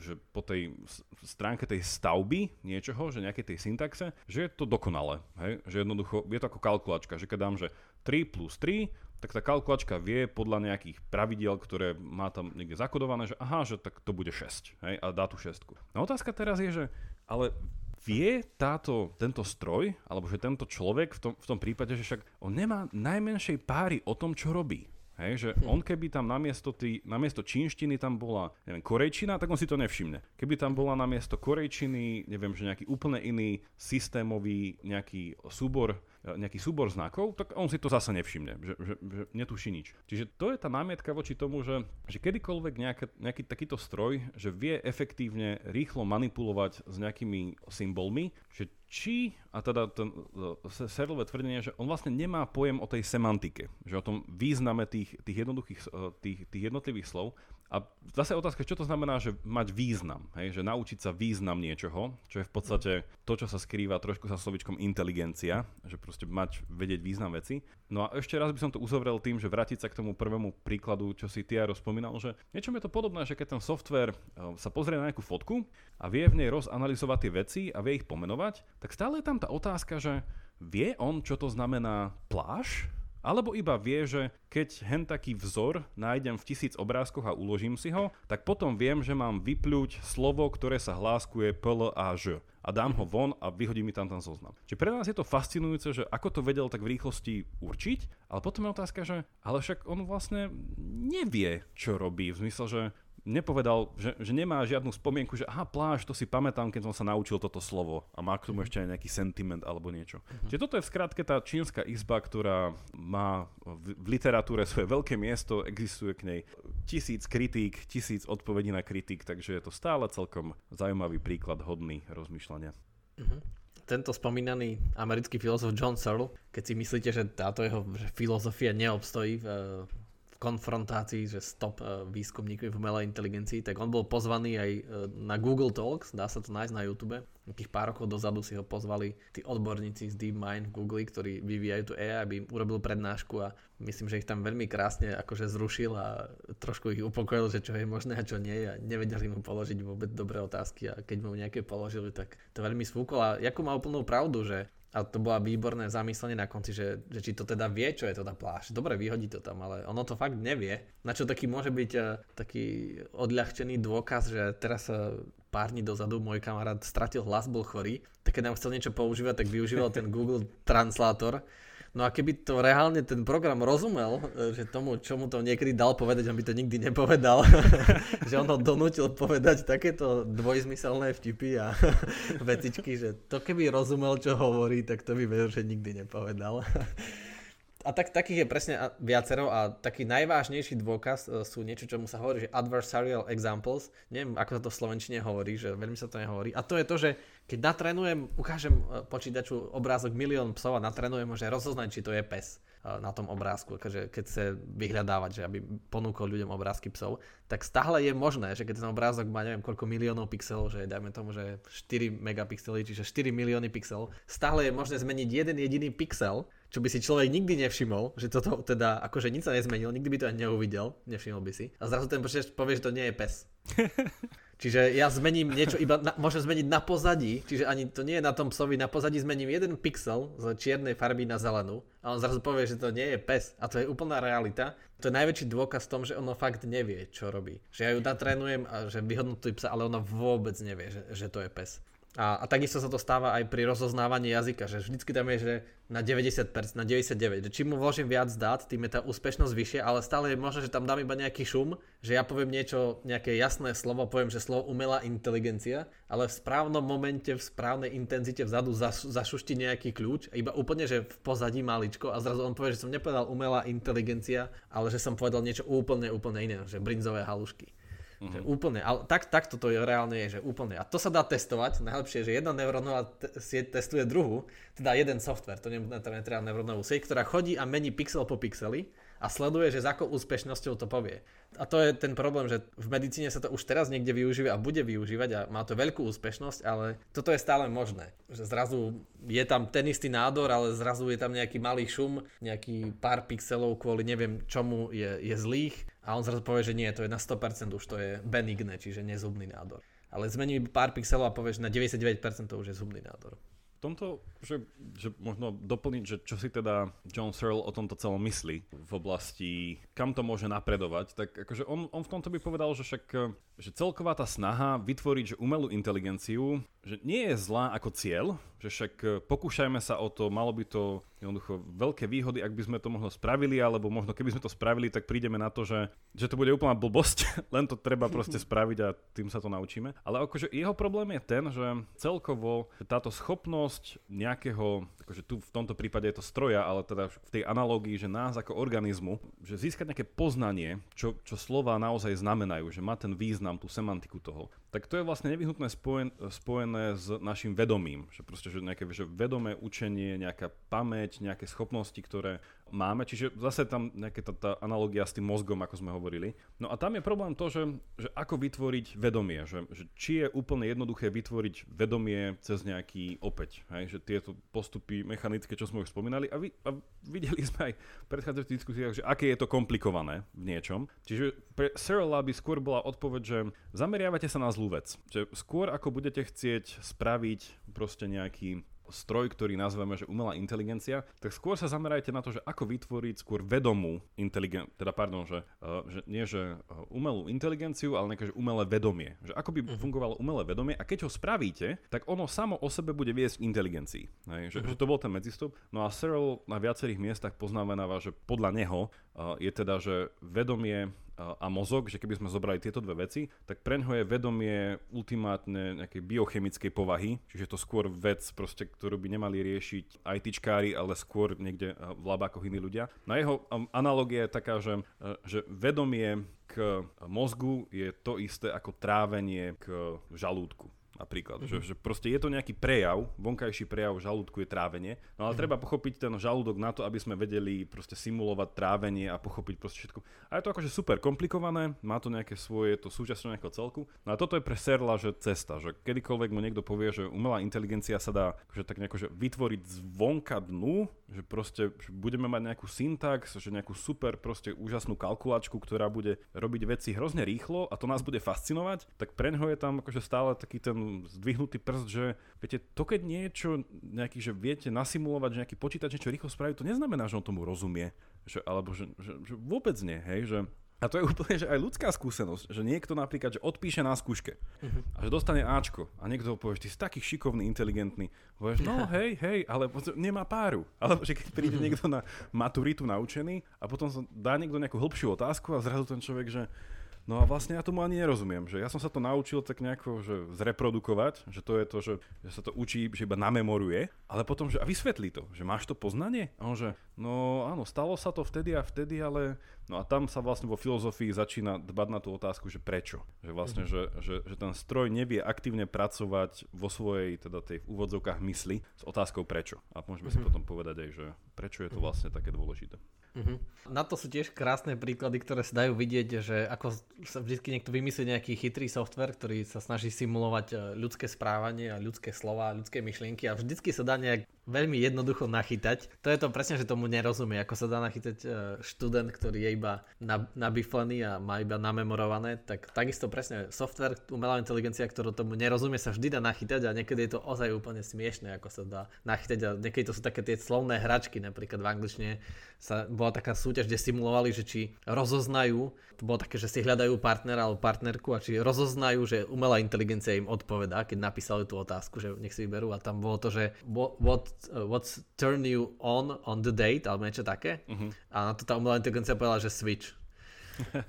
[SPEAKER 1] že po tej stránke tej stavby niečoho, že nejakej tej syntaxe, že je to dokonalé. Hej? Že jednoducho je to ako kalkulačka, že keď dám, že 3 plus 3, tak tá kalkulačka vie podľa nejakých pravidiel, ktoré má tam niekde zakodované, že aha, že tak to bude 6 hej, a dá tu 6. No otázka teraz je, že ale vie táto, tento stroj, alebo že tento človek v tom, v tom prípade, že však on nemá najmenšej páry o tom, čo robí. Hej, že hm. on keby tam namiesto, tý, namiesto čínštiny tam bola, neviem, korejčina, tak on si to nevšimne. Keby tam bola namiesto korejčiny, neviem, že nejaký úplne iný systémový nejaký súbor nejaký súbor znakov, tak on si to zase nevšimne, že, že, že netuší nič. Čiže to je tá námietka voči tomu, že, že kedykoľvek nejaký, nejaký takýto stroj, že vie efektívne rýchlo manipulovať s nejakými symbolmi, že či, a teda ten uh, Serlové tvrdenie, že on vlastne nemá pojem o tej semantike, že o tom význame tých, tých, jednoduchých, uh, tých, tých jednotlivých slov, a zase otázka, čo to znamená, že mať význam, hej? že naučiť sa význam niečoho, čo je v podstate to, čo sa skrýva trošku sa slovičkom inteligencia, že proste mať, vedieť význam veci. No a ešte raz by som to uzavrel tým, že vrátiť sa k tomu prvému príkladu, čo si ty aj rozpomínal, že niečo je to podobné, že keď ten software eh, sa pozrie na nejakú fotku a vie v nej rozanalizovať tie veci a vie ich pomenovať, tak stále je tam tá otázka, že vie on, čo to znamená pláž, alebo iba vie, že keď hen taký vzor nájdem v tisíc obrázkoch a uložím si ho, tak potom viem, že mám vypľuť slovo, ktoré sa hláskuje pl a ž a dám ho von a vyhodí mi tam ten zoznam. Čiže pre nás je to fascinujúce, že ako to vedel tak v rýchlosti určiť, ale potom je otázka, že ale však on vlastne nevie, čo robí, v zmysle, že nepovedal, že, že nemá žiadnu spomienku, že aha, pláž, to si pamätám, keď som sa naučil toto slovo a má k tomu mhm. ešte aj nejaký sentiment alebo niečo. Uh-huh. Čiže toto je v skratke tá čínska izba, ktorá má v, v literatúre svoje veľké miesto, existuje k nej tisíc kritík, tisíc odpovedí na kritík, takže je to stále celkom zaujímavý príklad hodný rozmýšľania. Uh-huh
[SPEAKER 2] tento spomínaný americký filozof John Searle, keď si myslíte, že táto jeho filozofia neobstojí v konfrontácii, že stop uh, výskumníkmi v umelej inteligencii, tak on bol pozvaný aj uh, na Google Talks, dá sa to nájsť na YouTube. Takých pár rokov dozadu si ho pozvali tí odborníci z DeepMind v Google, ktorí vyvíjajú tu AI, aby im urobil prednášku a myslím, že ich tam veľmi krásne akože zrušil a trošku ich upokojil, že čo je možné a čo nie a nevedeli mu položiť vôbec dobré otázky a keď mu nejaké položili, tak to veľmi svúkol a Jakub má úplnú pravdu, že a to bola výborné zamyslenie na konci, že, že či to teda vie, čo je to tá pláž. Dobre, vyhodí to tam, ale ono to fakt nevie. Na čo taký môže byť uh, taký odľahčený dôkaz, že teraz uh, pár dní dozadu môj kamarát stratil hlas, bol chorý, tak keď nám chcel niečo používať, tak využíval ten Google Translátor No a keby to reálne ten program rozumel, e, že tomu, čo mu to niekedy dal povedať, on by to nikdy nepovedal, že on ho donútil povedať takéto dvojzmyselné vtipy a vecičky, že to keby rozumel, čo hovorí, tak to by vedel, že nikdy nepovedal. A tak, takých je presne viacero a taký najvážnejší dôkaz e, sú niečo, čomu sa hovorí, že adversarial examples. Neviem, ako sa to v Slovenčine hovorí, že veľmi sa to nehovorí. A to je to, že keď natrenujem, ukážem e, počítaču obrázok milión psov a natrenujem ho, že rozoznať, či to je pes e, na tom obrázku, akože keď chce vyhľadávať, že aby ponúkol ľuďom obrázky psov, tak stále je možné, že keď ten obrázok má neviem koľko miliónov pixelov, že dajme tomu, že 4 megapixely, čiže 4 milióny pixel, stále je možné zmeniť jeden jediný pixel čo by si človek nikdy nevšimol, že toto teda akože nič sa nezmenil, nikdy by to ani neuvidel, nevšimol by si. A zrazu ten počítač povie, že to nie je pes. Čiže ja zmením niečo iba, na, môžem zmeniť na pozadí, čiže ani to nie je na tom psovi, na pozadí zmením jeden pixel z čiernej farby na zelenú a on zrazu povie, že to nie je pes a to je úplná realita. To je najväčší dôkaz v tom, že ono fakt nevie, čo robí. Že ja ju natrénujem a že vyhodnotujem psa, ale ona vôbec nevie, že, že to je pes. A, a takisto sa to stáva aj pri rozoznávaní jazyka, že vždycky tam je, že na 90%, na 99%, že čím mu vložím viac dát, tým je tá úspešnosť vyššia, ale stále je možné, že tam dám iba nejaký šum, že ja poviem niečo, nejaké jasné slovo, poviem, že slovo umelá inteligencia, ale v správnom momente, v správnej intenzite vzadu zaš, zašušti nejaký kľúč, iba úplne, že v pozadí maličko a zrazu on povie, že som nepovedal umelá inteligencia, ale že som povedal niečo úplne, úplne iné, že brinzové halušky. Uh-huh. Že úplne, ale tak, takto to je reálne je, že úplne. A to sa dá testovať, najlepšie je, že jedna neurónová sieť testuje druhú, teda jeden software, to nie je teda neurónovú sieť, ktorá chodí a mení pixel po pixeli a sleduje, že s akou úspešnosťou to povie. A to je ten problém, že v medicíne sa to už teraz niekde využíva a bude využívať a má to veľkú úspešnosť, ale toto je stále možné. Že zrazu je tam ten istý nádor, ale zrazu je tam nejaký malý šum, nejaký pár pixelov kvôli neviem čomu je, je zlých a on zrazu povie, že nie, to je na 100% už to je benigné, čiže nezubný nádor. Ale zmení pár pixelov a povie, že na 99% to už je zubný nádor
[SPEAKER 1] tomto, že, že možno doplniť, že čo si teda John Searle o tomto celom myslí v oblasti, kam to môže napredovať, tak akože on, on v tomto by povedal, že však že celková tá snaha vytvoriť že umelú inteligenciu, že nie je zlá ako cieľ, že však e, pokúšajme sa o to, malo by to jednoducho veľké výhody, ak by sme to možno spravili, alebo možno keby sme to spravili, tak prídeme na to, že, že to bude úplná blbosť, len to treba proste spraviť a tým sa to naučíme. Ale akože jeho problém je ten, že celkovo táto schopnosť nejakého, akože tu v tomto prípade je to stroja, ale teda v tej analógii, že nás ako organizmu, že získať nejaké poznanie, čo, čo slova naozaj znamenajú, že má ten význam, tú semantiku toho, tak to je vlastne nevyhnutné spojen, spojené s našim vedomím. Že proste, že nejaké že vedomé učenie, nejaká pamäť, nejaké schopnosti, ktoré máme. Čiže zase tam nejaká tá, tá analogia s tým mozgom, ako sme hovorili. No a tam je problém to, že, že ako vytvoriť vedomie. Že, že či je úplne jednoduché vytvoriť vedomie cez nejaký opäť. Hej? Že tieto postupy mechanické, čo sme už spomínali. A, vy, a videli sme aj v predchádzajúcich diskusiách, že aké je to komplikované v niečom. Čiže pre Cyril by skôr bola odpoveď, že zameriavate sa na zlú vec. Že skôr ako budete chcieť spraviť proste nejaký stroj, ktorý nazveme, že umelá inteligencia, tak skôr sa zamerajte na to, že ako vytvoriť skôr vedomú inteligenciu, teda pardon, že, uh, že nie že uh, umelú inteligenciu, ale nejaké že umelé vedomie. Že ako by uh-huh. fungovalo umelé vedomie a keď ho spravíte, tak ono samo o sebe bude viesť k inteligencii. Hej? Že, uh-huh. že to bol ten medzistup. No a Cyril na viacerých miestach poznamenáva, že podľa neho je teda, že vedomie a mozog, že keby sme zobrali tieto dve veci, tak pre ňo je vedomie ultimátne nejakej biochemickej povahy, čiže to skôr vec, proste, ktorú by nemali riešiť ITčkári, ale skôr niekde v labákoch iní ľudia. Na jeho analogia je taká, že, že vedomie k mozgu je to isté ako trávenie k žalúdku napríklad. Mm-hmm. Že, že proste je to nejaký prejav, vonkajší prejav žalúdku je trávenie, no ale mm-hmm. treba pochopiť ten žalúdok na to, aby sme vedeli proste simulovať trávenie a pochopiť proste všetko. A je to akože super komplikované, má to nejaké svoje, to súčasťou nejakého celku. No a toto je pre Serla, že cesta, že kedykoľvek mu niekto povie, že umelá inteligencia sa dá akože tak nejako, že vytvoriť zvonka dnu, že proste že budeme mať nejakú syntax, že nejakú super proste úžasnú kalkulačku, ktorá bude robiť veci hrozne rýchlo a to nás bude fascinovať, tak pre je tam akože stále taký ten zdvihnutý prst, že viete, to keď niečo, nejaký, že viete nasimulovať, že nejaký počítač niečo rýchlo spraví, to neznamená, že on tomu rozumie. Že, alebo že, že, že vôbec nie, hej, že a to je úplne že aj ľudská skúsenosť, že niekto napríklad že odpíše na skúške uh-huh. a že dostane Ačko a niekto ho povie, že ty si taký šikovný, inteligentný. Povieš, no hej, hej, ale nemá páru. Alebo že keď príde uh-huh. niekto na maturitu naučený a potom dá niekto nejakú hĺbšiu otázku a zrazu ten človek, že No a vlastne ja tomu ani nerozumiem, že ja som sa to naučil tak nejako že zreprodukovať, že to je to, že, že sa to učí, že iba namemoruje, ale potom, že a vysvetlí to, že máš to poznanie? A on že, no áno, stalo sa to vtedy a vtedy, ale no a tam sa vlastne vo filozofii začína dbať na tú otázku, že prečo. Že vlastne, mm-hmm. že, že, že ten stroj nevie aktívne pracovať vo svojej, teda tej v úvodzovkách mysli s otázkou prečo. A môžeme mm-hmm. si mhm. potom povedať aj, že prečo je to mhm. vlastne také dôležité.
[SPEAKER 2] Uh-huh. Na to sú tiež krásne príklady, ktoré sa dajú vidieť, že ako sa vždy niekto vymyslí nejaký chytrý software, ktorý sa snaží simulovať e, ľudské správanie a ľudské slova, ľudské myšlienky a vždycky sa dá nejak veľmi jednoducho nachytať. To je to presne, že tomu nerozumie, ako sa dá nachytať e, študent, ktorý je iba nabiflený a má iba namemorované, tak takisto presne software, umelá inteligencia, ktorú tomu nerozumie, sa vždy dá nachytať a niekedy je to ozaj úplne smiešne, ako sa dá nachytať a niekedy to sú také tie slovné hračky, napríklad v angličtine sa, bola taká súťaž, kde simulovali, že či rozoznajú, to bolo také, že si hľadajú partnera alebo partnerku a či rozoznajú, že umelá inteligencia im odpovedá, keď napísali tú otázku, že nech si vyberú a tam bolo to, že what, what, uh, what's turn you on on the date, alebo niečo také. Uh-huh. A na to tá umelá inteligencia povedala, že switch.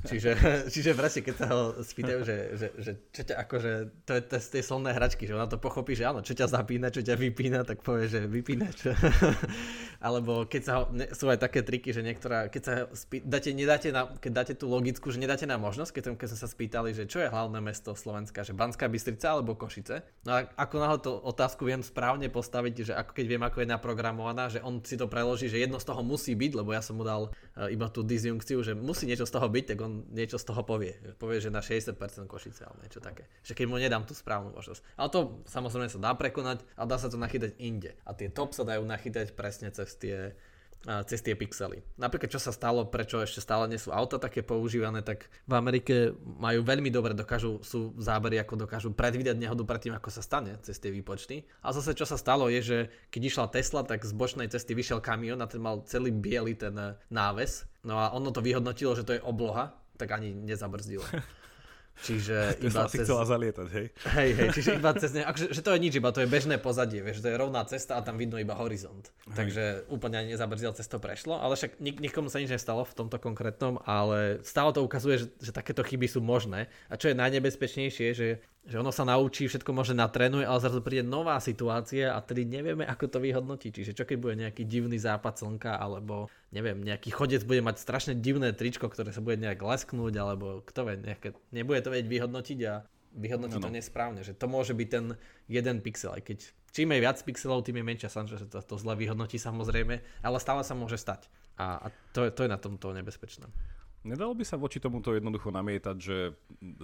[SPEAKER 2] Čiže, čiže presne, keď sa ho spýtajú, že, že, že čo ťa akože, to je z tej slonné hračky, že ona to pochopí, že áno, čo ťa zapína, čo ťa vypína, tak povie, že vypínač. Alebo keď sa ho, ne, sú aj také triky, že niektorá, keď sa spý, dáte, nedáte na, keď dáte tú logickú, že nedáte na možnosť, keď, keď sme sa spýtali, že čo je hlavné mesto Slovenska, že Banská Bystrica alebo Košice. No a ako náhle tú otázku viem správne postaviť, že ako keď viem, ako je naprogramovaná, že on si to preloží, že jedno z toho musí byť, lebo ja som mu dal uh, iba tú disjunkciu, že musí niečo z toho byť, tak on niečo z toho povie. Povie, že na 60% Košice alebo niečo také. Že keď mu nedám tú správnu možnosť. Ale to samozrejme sa dá prekonať a dá sa to nachytať inde. A tie top sa dajú nachytať presne cez tie cez tie pixely. Napríklad čo sa stalo, prečo ešte stále nie sú auta také používané, tak v Amerike majú veľmi dobre, dokážu, sú zábery, ako dokážu predvídať nehodu predtým, ako sa stane cez tie výpočty. A zase čo sa stalo je, že keď išla Tesla, tak z bočnej cesty vyšiel kamión a ten mal celý biely ten eh, náves. No a ono to vyhodnotilo, že to je obloha, tak ani nezabrzdilo. Čiže
[SPEAKER 1] iba cez... chcela zalietať, hej?
[SPEAKER 2] Hej, hej, čiže iba cez ne... akože, že to je nič, iba to je bežné pozadie, vieš, to je rovná cesta a tam vidno iba horizont. Hej. Takže úplne ani nezabrzdil, cez to prešlo, ale však nik- nikomu sa nič nestalo v tomto konkrétnom, ale stále to ukazuje, že, že takéto chyby sú možné. A čo je najnebezpečnejšie, že že ono sa naučí, všetko možno natrénuje, ale zrazu príde nová situácia a tedy nevieme, ako to vyhodnotiť. Čiže čo keď bude nejaký divný západ slnka, alebo neviem, nejaký chodec bude mať strašne divné tričko, ktoré sa bude nejak lesknúť, alebo kto vie, nejaké, nebude to vedieť vyhodnotiť a vyhodnotiť no, no. to nesprávne. Že to môže byť ten jeden pixel, aj keď čím je viac pixelov, tým je menšia šanca, že to, to zle vyhodnotí samozrejme, ale stále sa môže stať. A, a to, je, to je na tomto nebezpečné.
[SPEAKER 1] Nedalo by sa voči tomuto jednoducho namietať, že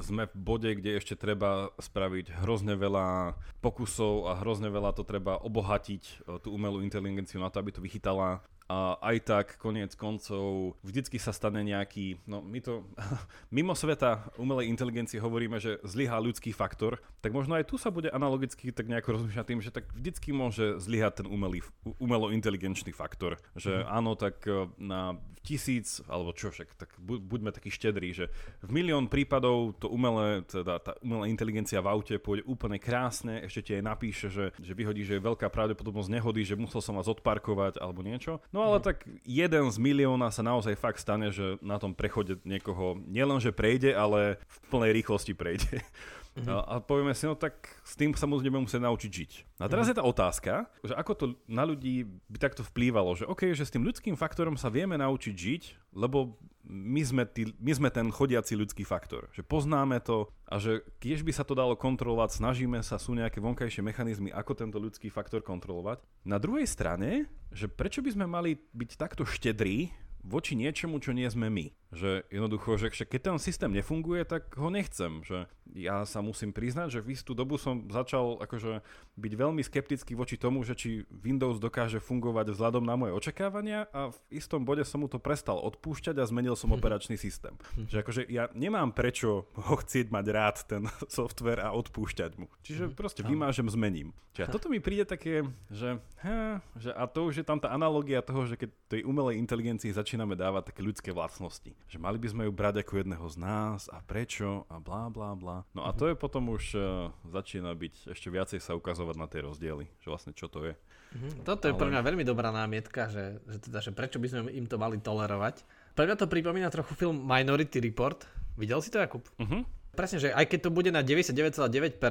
[SPEAKER 1] sme v bode, kde ešte treba spraviť hrozne veľa pokusov a hrozne veľa to treba obohatiť e, tú umelú inteligenciu na to, aby to vychytala a aj tak koniec koncov vždycky sa stane nejaký, no my to mimo sveta umelej inteligencie hovoríme, že zlyhá ľudský faktor, tak možno aj tu sa bude analogicky tak nejako rozmýšľať tým, že tak vždycky môže zlyhať ten umelý, umelo inteligenčný faktor, že mm. áno, tak e, na tisíc, alebo čo však, tak buďme takí štedrí, že v milión prípadov to umelé, teda tá umelá inteligencia v aute pôjde úplne krásne, ešte ti aj napíše, že, že vyhodí, že je veľká pravdepodobnosť nehody, že musel som vás odparkovať alebo niečo. No ale tak jeden z milióna sa naozaj fakt stane, že na tom prechode niekoho nielenže prejde, ale v plnej rýchlosti prejde. Mm-hmm. A, a povieme si, no tak s tým sa budeme musieť naučiť žiť. A teraz mm-hmm. je tá otázka, že ako to na ľudí by takto vplývalo, že OK, že s tým ľudským faktorom sa vieme naučiť žiť, lebo my sme, tý, my sme ten chodiaci ľudský faktor. Že poznáme to a že keď by sa to dalo kontrolovať, snažíme sa, sú nejaké vonkajšie mechanizmy, ako tento ľudský faktor kontrolovať. Na druhej strane, že prečo by sme mali byť takto štedrí voči niečomu, čo nie sme my. Že jednoducho, že keď ten systém nefunguje, tak ho nechcem. Že ja sa musím priznať, že v istú dobu som začal akože byť veľmi skeptický voči tomu, že či Windows dokáže fungovať vzhľadom na moje očakávania a v istom bode som mu to prestal odpúšťať a zmenil som operačný systém. Že akože ja nemám prečo ho chcieť mať rád ten software a odpúšťať mu. Čiže mhm. proste vymážem, zmením. Čiže toto mi príde také, že, he, že a to už je tam tá analogia toho, že keď tej umelej inteligencii začíname dávať také ľudské vlastnosti. Že mali by sme ju brať ako jedného z nás a prečo a blá blá blá. No a to je potom už uh, začína byť ešte viacej sa ukazovať na tie rozdiely, že vlastne čo to je.
[SPEAKER 2] Mm-hmm. Toto je Ale... pre mňa veľmi dobrá námietka, že, že, teda, že prečo by sme im to mali tolerovať. Pre mňa to pripomína trochu film Minority Report. Videl si to, Jakub? Uh-huh. Presne, že aj keď to bude na 99,9%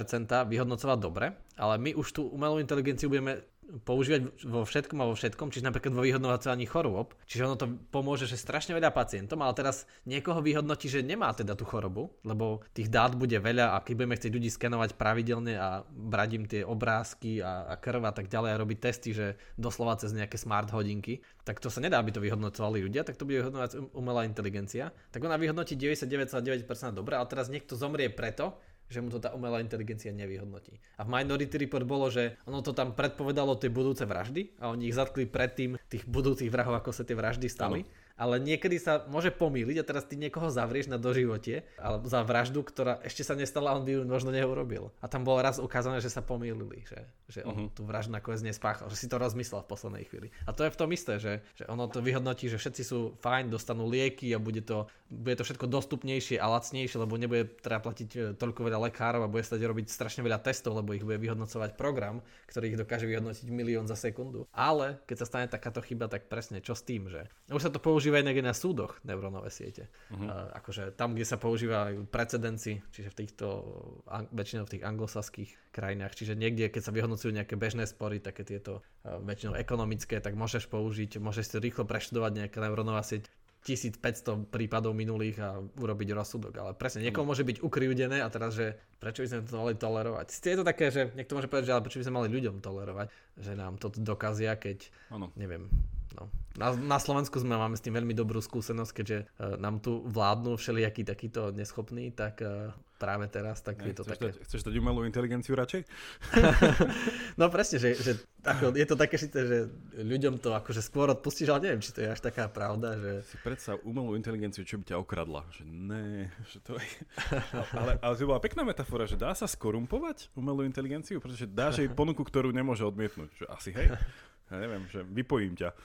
[SPEAKER 2] vyhodnocovať dobre, ale my už tú umelú inteligenciu budeme používať vo všetkom a vo všetkom, čiže napríklad vo vyhodnocovaní chorôb. Čiže ono to pomôže, že strašne veľa pacientom, ale teraz niekoho vyhodnotí, že nemá teda tú chorobu, lebo tých dát bude veľa a keď budeme chcieť ľudí skenovať pravidelne a brať im tie obrázky a, a krv a tak ďalej a robiť testy, že doslova cez nejaké smart hodinky, tak to sa nedá, aby to vyhodnocovali ľudia, tak to bude vyhodnocovať um, umelá inteligencia. Tak ona vyhodnotí 99,9% dobre, ale teraz niekto zomrie preto, že mu to tá umelá inteligencia nevyhodnotí. A v Minority Report bolo, že ono to tam predpovedalo tie budúce vraždy a oni ich zatkli predtým tých budúcich vrahov, ako sa tie vraždy stali. Ano ale niekedy sa môže pomýliť a teraz ty niekoho zavrieš na doživote alebo za vraždu, ktorá ešte sa nestala, on by ju možno neurobil. A tam bolo raz ukázané, že sa pomýlili, že, že on uh-huh. tú vraždu nakoniec nespáchal, že si to rozmyslel v poslednej chvíli. A to je v tom isté, že, že ono to vyhodnotí, že všetci sú fajn, dostanú lieky a bude to, bude to všetko dostupnejšie a lacnejšie, lebo nebude treba platiť e, toľko veľa lekárov a bude sa robiť strašne veľa testov, lebo ich bude vyhodnocovať program, ktorý ich dokáže vyhodnotiť milión za sekundu. Ale keď sa stane takáto chyba, tak presne čo s tým, že už sa to používa používa inak aj na súdoch neurónové siete. Uh-huh. Uh, akože tam, kde sa používajú precedenci, čiže v týchto, an, väčšinou v tých anglosaských krajinách, čiže niekde, keď sa vyhodnocujú nejaké bežné spory, také tieto uh, väčšinou ekonomické, tak môžeš použiť, môžeš si rýchlo preštudovať nejaká neurónová sieť 1500 prípadov minulých a urobiť rozsudok. Ale presne, niekomu môže byť ukriúdené a teraz, že prečo by sme to mali tolerovať. Je to také, že niekto môže povedať, že ale prečo by sme mali ľuďom tolerovať, že nám to dokazia, keď, ano. neviem, No. Na, na Slovensku sme máme s tým veľmi dobrú skúsenosť, keďže uh, nám tu vládnu všelijakí takýto neschopní, tak uh, práve teraz, tak ne, je to
[SPEAKER 1] chceš
[SPEAKER 2] také...
[SPEAKER 1] Dať, chceš dať umelú inteligenciu radšej?
[SPEAKER 2] no presne, že, že ako, je to také šité, že ľuďom to akože skôr odpustíš, ale neviem, či to je až taká pravda, že...
[SPEAKER 1] Si predstav umelú inteligenciu, čo by ťa okradla. Že ne, že to je... ale, ale to bola pekná metafora, že dá sa skorumpovať umelú inteligenciu, pretože dáš jej ponuku, ktorú nemôže odmietnúť. Že asi hej ja neviem, že vypojím ťa.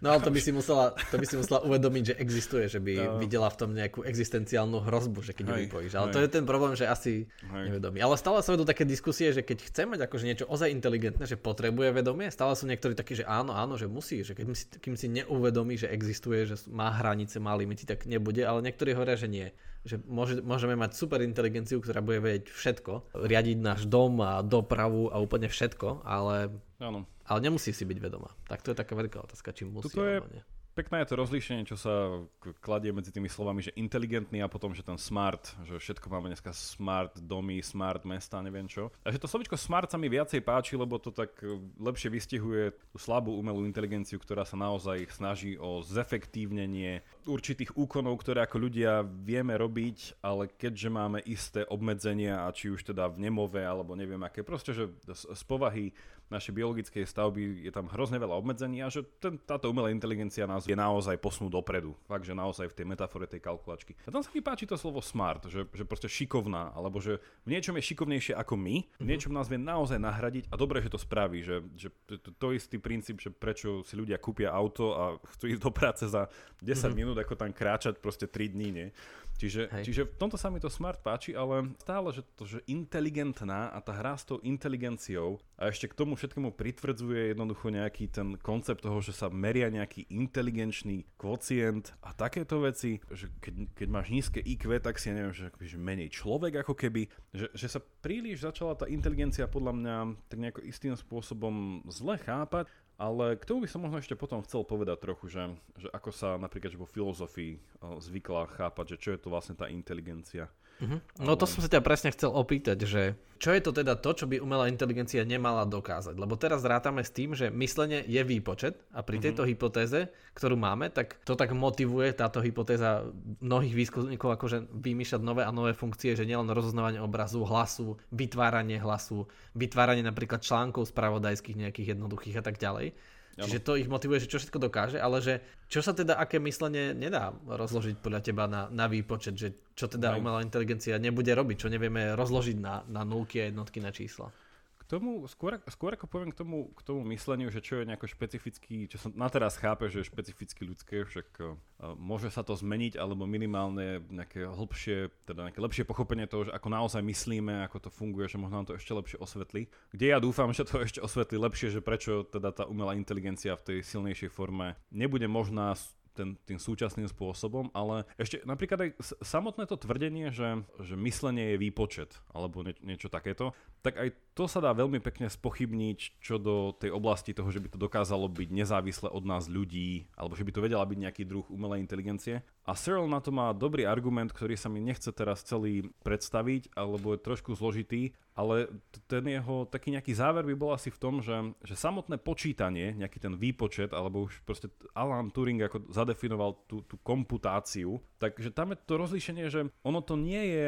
[SPEAKER 2] No ale to by si musela, to by si musela uvedomiť, že existuje, že by no. videla v tom nejakú existenciálnu hrozbu, že keď ju vypojíš. Ale hej. to je ten problém, že asi hej. nevedomí. Ale stále sa vedú také diskusie, že keď chce mať akože niečo ozaj inteligentné, že potrebuje vedomie, stále sú niektorí takí, že áno, áno, že musí, že keď si, kým si neuvedomí, že existuje, že má hranice, má limity, tak nebude, ale niektorí hovoria, že nie že môže, môžeme mať super inteligenciu, ktorá bude vedieť všetko, riadiť náš dom a dopravu a úplne všetko, ale,
[SPEAKER 1] ano.
[SPEAKER 2] ale nemusí si byť vedomá. Tak to je taká veľká otázka, či musí
[SPEAKER 1] Tuto je, nie pekné je to rozlíšenie, čo sa kladie medzi tými slovami, že inteligentný a potom, že ten smart, že všetko máme dneska smart domy, smart mesta, neviem čo. A že to slovičko smart sa mi viacej páči, lebo to tak e, lepšie vystihuje tú slabú umelú inteligenciu, ktorá sa naozaj snaží o zefektívnenie určitých úkonov, ktoré ako ľudia vieme robiť, ale keďže máme isté obmedzenia, a či už teda v nemove, alebo neviem aké, proste, že z povahy našej biologickej stavby je tam hrozne veľa obmedzení a že ten, táto umelá inteligencia nás vie naozaj posunúť dopredu. Fakt, že naozaj v tej metafore tej kalkulačky. A tam sa mi páči to slovo smart, že, že proste šikovná, alebo že v niečom je šikovnejšie ako my, v mhm. niečom nás vie naozaj nahradiť a dobre, že to spraví, že, že to, to istý princíp, že prečo si ľudia kúpia auto a chcú ísť do práce za 10 mm-hmm. minút, ako tam kráčať proste 3 dní, nie? Čiže, čiže v tomto sa mi to smart páči, ale stále, že to, že inteligentná a tá hra s tou inteligenciou a ešte k tomu všetkému pritvrdzuje jednoducho nejaký ten koncept toho, že sa meria nejaký inteligenčný kvocient a takéto veci, že keď, keď máš nízke IQ, tak si ja neviem, že, že menej človek ako keby, že, že sa príliš začala tá inteligencia podľa mňa tak nejako istým spôsobom zle chápať ale k tomu by som možno ešte potom chcel povedať trochu, že, že ako sa napríklad vo filozofii zvykla chápať, že čo je to vlastne tá inteligencia.
[SPEAKER 2] Uh-huh. No to som sa ťa presne chcel opýtať, že čo je to teda to, čo by umelá inteligencia nemala dokázať? Lebo teraz rátame s tým, že myslenie je výpočet a pri uh-huh. tejto hypotéze, ktorú máme, tak to tak motivuje táto hypotéza mnohých výskumníkov akože vymýšľať nové a nové funkcie, že nielen rozoznávanie obrazu, hlasu, vytváranie hlasu, vytváranie napríklad článkov spravodajských nejakých jednoduchých a tak ďalej. Čiže to ich motivuje, že čo všetko dokáže, ale že čo sa teda, aké myslenie nedá rozložiť podľa teba na, na výpočet, že čo teda umelá inteligencia nebude robiť, čo nevieme rozložiť na, na nulky a jednotky na čísla
[SPEAKER 1] tomu, skôr, skôr ako poviem k tomu, k tomu mysleniu, že čo je nejako špecifický, čo sa na teraz chápe, že je špecificky ľudské, však uh, môže sa to zmeniť, alebo minimálne nejaké hlbšie, teda nejaké lepšie pochopenie toho, že ako naozaj myslíme, ako to funguje, že možno nám to ešte lepšie osvetlí. Kde ja dúfam, že to ešte osvetlí lepšie, že prečo teda tá umelá inteligencia v tej silnejšej forme nebude možná ten, tým súčasným spôsobom, ale ešte napríklad aj samotné to tvrdenie, že, že myslenie je výpočet, alebo nie, niečo takéto, tak aj to sa dá veľmi pekne spochybniť čo do tej oblasti toho, že by to dokázalo byť nezávisle od nás ľudí, alebo že by to vedela byť nejaký druh umelej inteligencie. A Cyril na to má dobrý argument, ktorý sa mi nechce teraz celý predstaviť, alebo je trošku zložitý, ale ten jeho taký nejaký záver by bol asi v tom, že, že samotné počítanie, nejaký ten výpočet, alebo už proste Alan Turing ako zadefinoval tú, tú komputáciu, takže tam je to rozlíšenie, že ono to nie je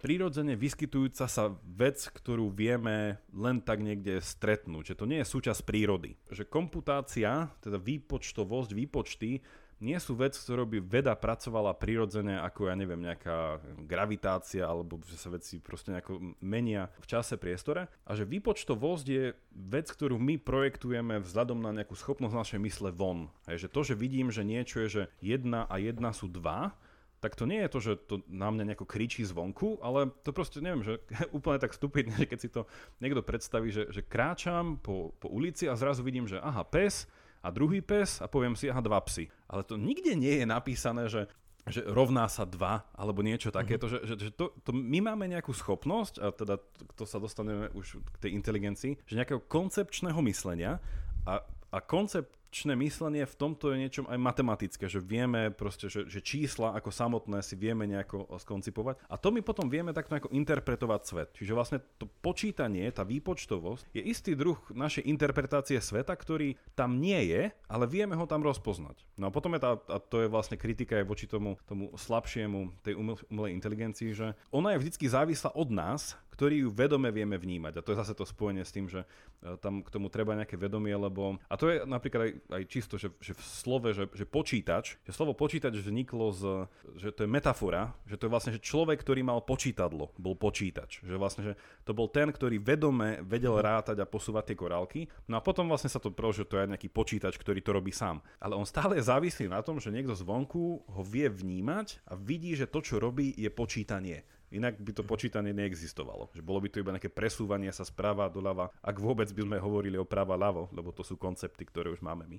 [SPEAKER 1] prirodzene vyskytujúca sa vec, ktorú vieme len tak niekde stretnúť, že to nie je súčasť prírody. Že komputácia, teda výpočtovosť, výpočty, nie sú vec, ktorou by veda pracovala prirodzene, ako ja neviem, nejaká gravitácia, alebo že sa veci proste nejako menia v čase, priestore. A že výpočtovosť je vec, ktorú my projektujeme vzhľadom na nejakú schopnosť našej mysle von. Hej, že to, že vidím, že niečo je, že jedna a jedna sú dva, tak to nie je to, že to na mňa nejako kričí zvonku, ale to proste neviem, že úplne tak stupidne, že keď si to niekto predstaví, že, že kráčam po, po ulici a zrazu vidím, že aha, pes, a druhý pes a poviem si, aha, dva psy. Ale to nikde nie je napísané, že že rovná sa dva, alebo niečo takéto, uh-huh. že, že, že to, to my máme nejakú schopnosť, a teda to sa dostaneme už k tej inteligencii, že nejakého koncepčného myslenia a, a koncept koncepčné myslenie v tomto je niečom aj matematické, že vieme proste, že, že čísla ako samotné si vieme nejako skoncipovať a to my potom vieme takto nejako interpretovať svet. Čiže vlastne to počítanie, tá výpočtovosť je istý druh našej interpretácie sveta, ktorý tam nie je, ale vieme ho tam rozpoznať. No a potom je tá, a to je vlastne kritika aj voči tomu, tomu slabšiemu tej umelej inteligencii, že ona je vždy závislá od nás, ktorý ju vedome vieme vnímať. A to je zase to spojenie s tým, že e, tam k tomu treba nejaké vedomie, lebo... A to je napríklad aj, aj čisto, že, že v slove, že, že počítač, že slovo počítač vzniklo z... že to je metafora, že to je vlastne, že človek, ktorý mal počítadlo, bol počítač. Že vlastne, že to bol ten, ktorý vedome vedel rátať a posúvať tie korálky. No a potom vlastne sa to pro, že to je nejaký počítač, ktorý to robí sám. Ale on stále je závislý na tom, že niekto zvonku ho vie vnímať a vidí, že to, čo robí, je počítanie. Inak by to počítanie neexistovalo. Že bolo by to iba nejaké presúvanie sa správa doľava, ak vôbec by sme hovorili o práva ľavo, lebo to sú koncepty, ktoré už máme my.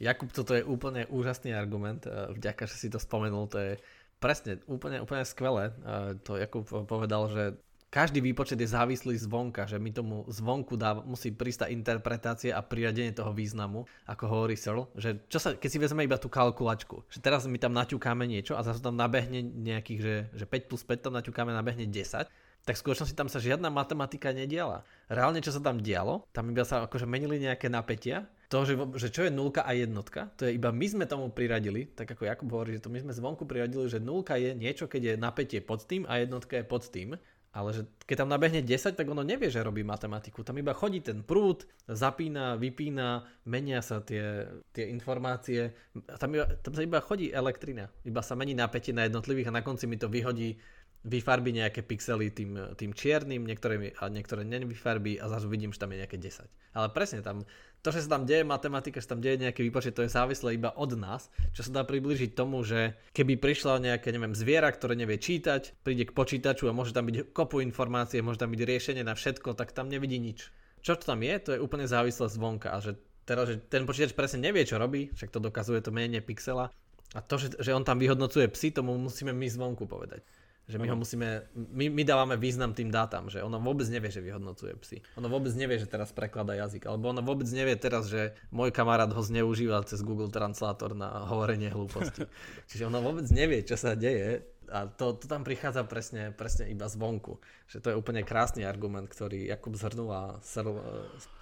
[SPEAKER 2] Jakub, toto je úplne úžasný argument. E, vďaka, že si to spomenul, to je presne úplne, úplne skvelé. E, to Jakub povedal, že každý výpočet je závislý zvonka, že my tomu zvonku dá, musí prísť tá interpretácia a priradenie toho významu, ako hovorí Searle, že čo sa, keď si vezme iba tú kalkulačku, že teraz my tam naťukáme niečo a zase tam nabehne nejakých, že, že 5 plus 5 tam naťukáme, nabehne 10, tak v skutočnosti tam sa žiadna matematika nediala. Reálne, čo sa tam dialo, tam iba sa akože menili nejaké napätia, to, že, že čo je nulka a jednotka, to je iba my sme tomu priradili, tak ako Jakub hovorí, že to my sme zvonku priradili, že nulka je niečo, keď je napätie pod tým a jednotka je pod tým. Ale že keď tam nabehne 10, tak ono nevie, že robí matematiku. Tam iba chodí ten prúd, zapína, vypína, menia sa tie, tie informácie. Tam, iba, tam sa iba chodí elektrina. Iba sa mení napätie na jednotlivých a na konci mi to vyhodí vyfarbí nejaké pixely tým, tým čiernym, niektoré, a niektoré nevyfarbí a zase vidím, že tam je nejaké 10. Ale presne tam, to, že sa tam deje matematika, že tam deje nejaký výpočet, to je závislé iba od nás, čo sa dá približiť tomu, že keby prišla nejaké, neviem, zviera, ktoré nevie čítať, príde k počítaču a môže tam byť kopu informácie, môže tam byť riešenie na všetko, tak tam nevidí nič. Čo to tam je, to je úplne závislé zvonka a že teraz, že ten počítač presne nevie, čo robí, však to dokazuje to menenie pixela a to, že, že on tam vyhodnocuje psy, tomu musíme my zvonku povedať. Že my ho musíme, my, my dávame význam tým dátam, že ono vôbec nevie, že vyhodnocuje psy. Ono vôbec nevie, že teraz preklada jazyk, alebo ono vôbec nevie teraz, že môj kamarát ho zneužíva cez Google Translator na hovorenie hlúposti. Čiže ono vôbec nevie, čo sa deje a to, to tam prichádza presne, presne iba zvonku. Že to je úplne krásny argument, ktorý Jakub zhrnul a srl,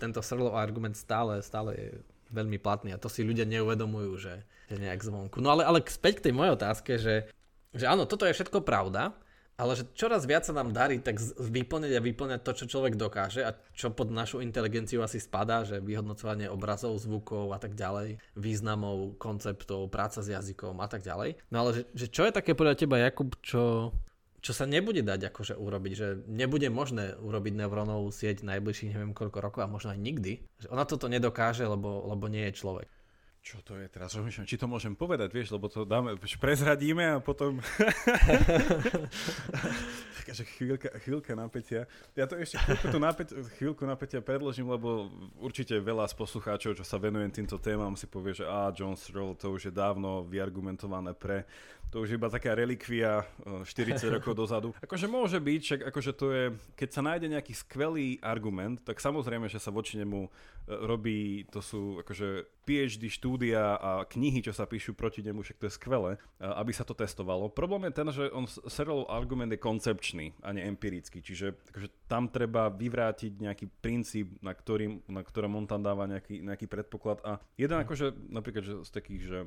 [SPEAKER 2] tento srlov argument stále, stále je veľmi platný a to si ľudia neuvedomujú, že, že nejak zvonku. No ale, ale späť k tej mojej otázke, že že áno, toto je všetko pravda, ale že čoraz viac sa nám darí tak vyplňať a vyplňať to, čo človek dokáže a čo pod našu inteligenciu asi spadá, že vyhodnocovanie obrazov, zvukov a tak ďalej, významov, konceptov, práca s jazykom a tak ďalej. No ale že, že čo je také podľa teba, Jakub, čo, čo sa nebude dať akože urobiť, že nebude možné urobiť neurónovú sieť najbližších neviem koľko rokov a možno aj nikdy, že ona toto nedokáže, lebo, lebo nie je človek.
[SPEAKER 1] Čo to je teraz? Rozmýšľam, či to môžem povedať, vieš, lebo to dáme, prezradíme a potom... Takáže chvíľka, chvíľka napätia. Ja to ešte chvíľku, to napäť, chvíľku napätia predložím, lebo určite veľa z poslucháčov, čo sa venujem týmto témam, si povie, že á, John Stroll, to už je dávno vyargumentované pre to už je iba taká relikvia 40 rokov dozadu. Akože môže byť, však akože to je, keď sa nájde nejaký skvelý argument, tak samozrejme, že sa voči nemu e, robí, to sú akože PhD štúdia a knihy, čo sa píšu proti nemu, však to je skvelé, aby sa to testovalo. Problém je ten, že on serial argument je koncepčný a nie empirický, čiže akože tam treba vyvrátiť nejaký princíp, na, ktorým, na ktorom on tam dáva nejaký, nejaký predpoklad a jeden akože napríklad že z takých že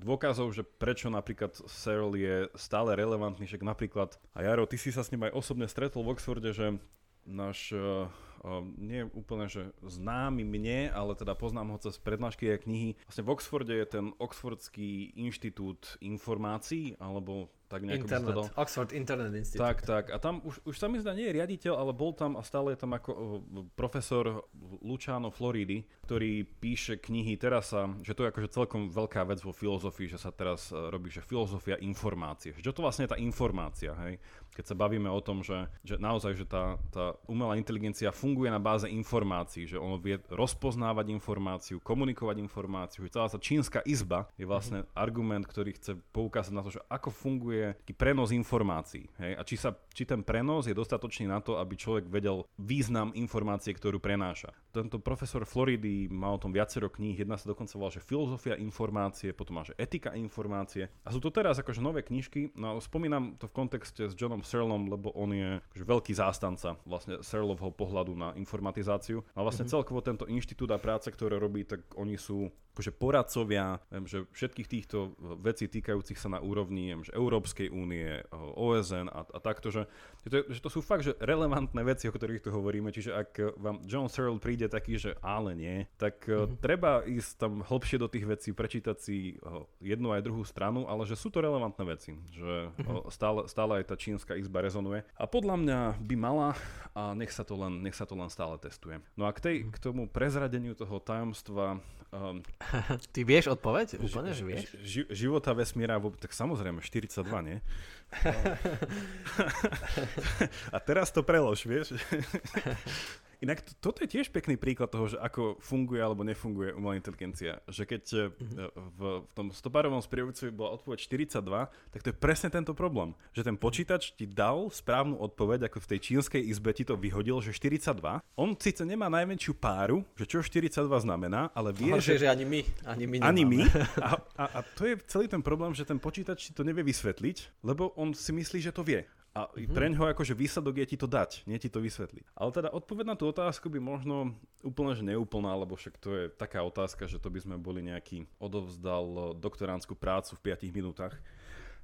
[SPEAKER 1] dôkazov, že prečo napríklad Searle je stále relevantný, však napríklad, a Jaro, ty si sa s ním aj osobne stretol v Oxforde, že náš uh, uh, nie úplne, že známy mne, ale teda poznám ho cez prednášky a knihy. Vlastne v Oxforde je ten Oxfordský inštitút informácií, alebo tak nejako
[SPEAKER 2] Internet, by dal. Oxford Internet Institute.
[SPEAKER 1] Tak, tak. A tam už, už sa mi zdá, nie je riaditeľ, ale bol tam a stále je tam ako profesor Luciano Floridy, ktorý píše knihy teraz sa, že to je akože celkom veľká vec vo filozofii, že sa teraz e, robí, že filozofia informácie. Čo to vlastne je tá informácia, hej? Keď sa bavíme o tom, že, že naozaj, že tá, tá umelá inteligencia funguje na báze informácií, že ono vie rozpoznávať informáciu, komunikovať informáciu, že celá tá čínska izba je vlastne mm-hmm. argument, ktorý chce poukázať na to, že ako funguje prenos informácií. Hej? A či, sa, či ten prenos je dostatočný na to, aby človek vedel význam informácie, ktorú prenáša. Tento profesor Floridy má o tom viacero kníh, jedna sa dokonca volá, že filozofia informácie, potom má, že etika informácie. A sú to teraz akože nové knižky, no spomínam to v kontexte s Johnom Searlom, lebo on je akože veľký zástanca vlastne Searlovho pohľadu na informatizáciu. A vlastne mm-hmm. celkovo tento inštitút a práce, ktoré robí, tak oni sú akože poradcovia, viem, že všetkých týchto vecí týkajúcich sa na úrovni viem, že Európskej únie, OSN a, a takto, že, že, to, že to sú fakt že relevantné veci, o ktorých tu hovoríme, čiže ak vám John Searle príde taký, že ale nie, tak mm-hmm. treba ísť tam hlbšie do tých vecí, prečítať si jednu aj druhú stranu, ale že sú to relevantné veci, že mm-hmm. stále, stále aj tá čínska izba rezonuje a podľa mňa by mala a nech sa to len, nech sa to len stále testuje. No a k, tej, k tomu prezradeniu toho tajomstva um,
[SPEAKER 2] Ty vieš odpoveď? Úplne, že vieš?
[SPEAKER 1] Ži, života vesmíra, tak samozrejme, 42, nie? A teraz to prelož, vieš? Inak to, toto je tiež pekný príklad toho, že ako funguje alebo nefunguje umelá inteligencia. Že keď mm-hmm. v, v tom stopárovom sprievodcovi bola odpoveď 42, tak to je presne tento problém. Že ten počítač ti dal správnu odpoveď, ako v tej čínskej izbe ti to vyhodil, že 42. On síce nemá najmenšiu páru, že čo 42 znamená, ale vie,
[SPEAKER 2] že... že ani my, ani my
[SPEAKER 1] Ani my. A, a, a to je celý ten problém, že ten počítač ti to nevie vysvetliť, lebo on si myslí, že to vie. A mm-hmm. pre ňoho akože výsledok je ti to dať, nie ti to vysvetliť. Ale teda odpoveď na tú otázku by možno úplne že neúplná, lebo však to je taká otázka, že to by sme boli nejaký odovzdal doktoránsku prácu v 5 minútach.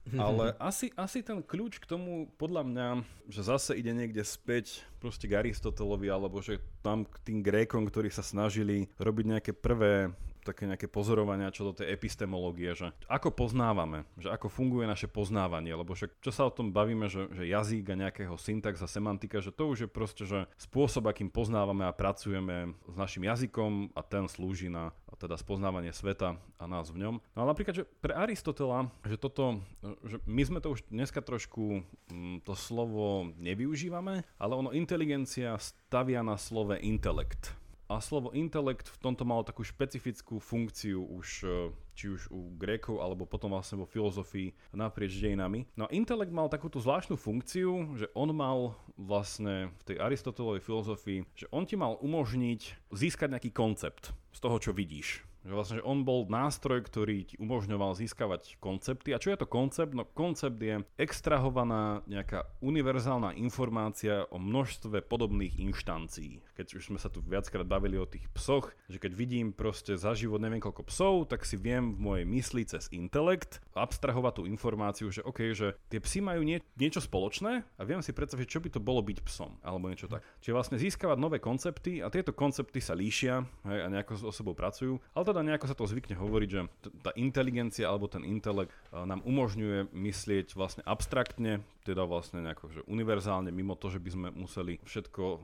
[SPEAKER 1] Mm-hmm. Ale asi, asi ten kľúč k tomu, podľa mňa, že zase ide niekde späť proste k Aristotelovi, alebo že tam k tým Grékom, ktorí sa snažili robiť nejaké prvé také nejaké pozorovania čo do tej epistemológie, že ako poznávame, že ako funguje naše poznávanie, lebo však čo sa o tom bavíme, že, že jazyk a nejakého syntax a semantika, že to už je proste, že spôsob, akým poznávame a pracujeme s našim jazykom a ten slúži na teda spoznávanie sveta a nás v ňom. No ale napríklad, že pre Aristotela, že toto, že my sme to už dneska trošku mm, to slovo nevyužívame, ale ono inteligencia stavia na slove intelekt. A slovo intelekt v tomto malo takú špecifickú funkciu už e, či už u Grékov alebo potom vlastne vo filozofii naprieč dejinami. No a intelekt mal takúto zvláštnu funkciu, že on mal vlastne v tej Aristotelovej filozofii, že on ti mal umožniť získať nejaký koncept z toho, čo vidíš. Vlastne, že on bol nástroj, ktorý ti umožňoval získavať koncepty. A čo je to koncept? No koncept je extrahovaná nejaká univerzálna informácia o množstve podobných inštancií. Keď už sme sa tu viackrát bavili o tých psoch, že keď vidím proste za život neviem koľko psov, tak si viem v mojej mysli cez intelekt abstrahovať tú informáciu, že OK, že tie psy majú nie, niečo spoločné a viem si predstaviť, čo by to bolo byť psom, alebo niečo tak. Čiže vlastne získavať nové koncepty a tieto koncepty sa líšia hej, a nejako s sebou pracujú, ale teda nejako sa to zvykne hovoriť, že tá inteligencia alebo ten intelekt eh, nám umožňuje myslieť vlastne abstraktne, teda vlastne nejako že univerzálne, mimo to, že by sme museli všetko o,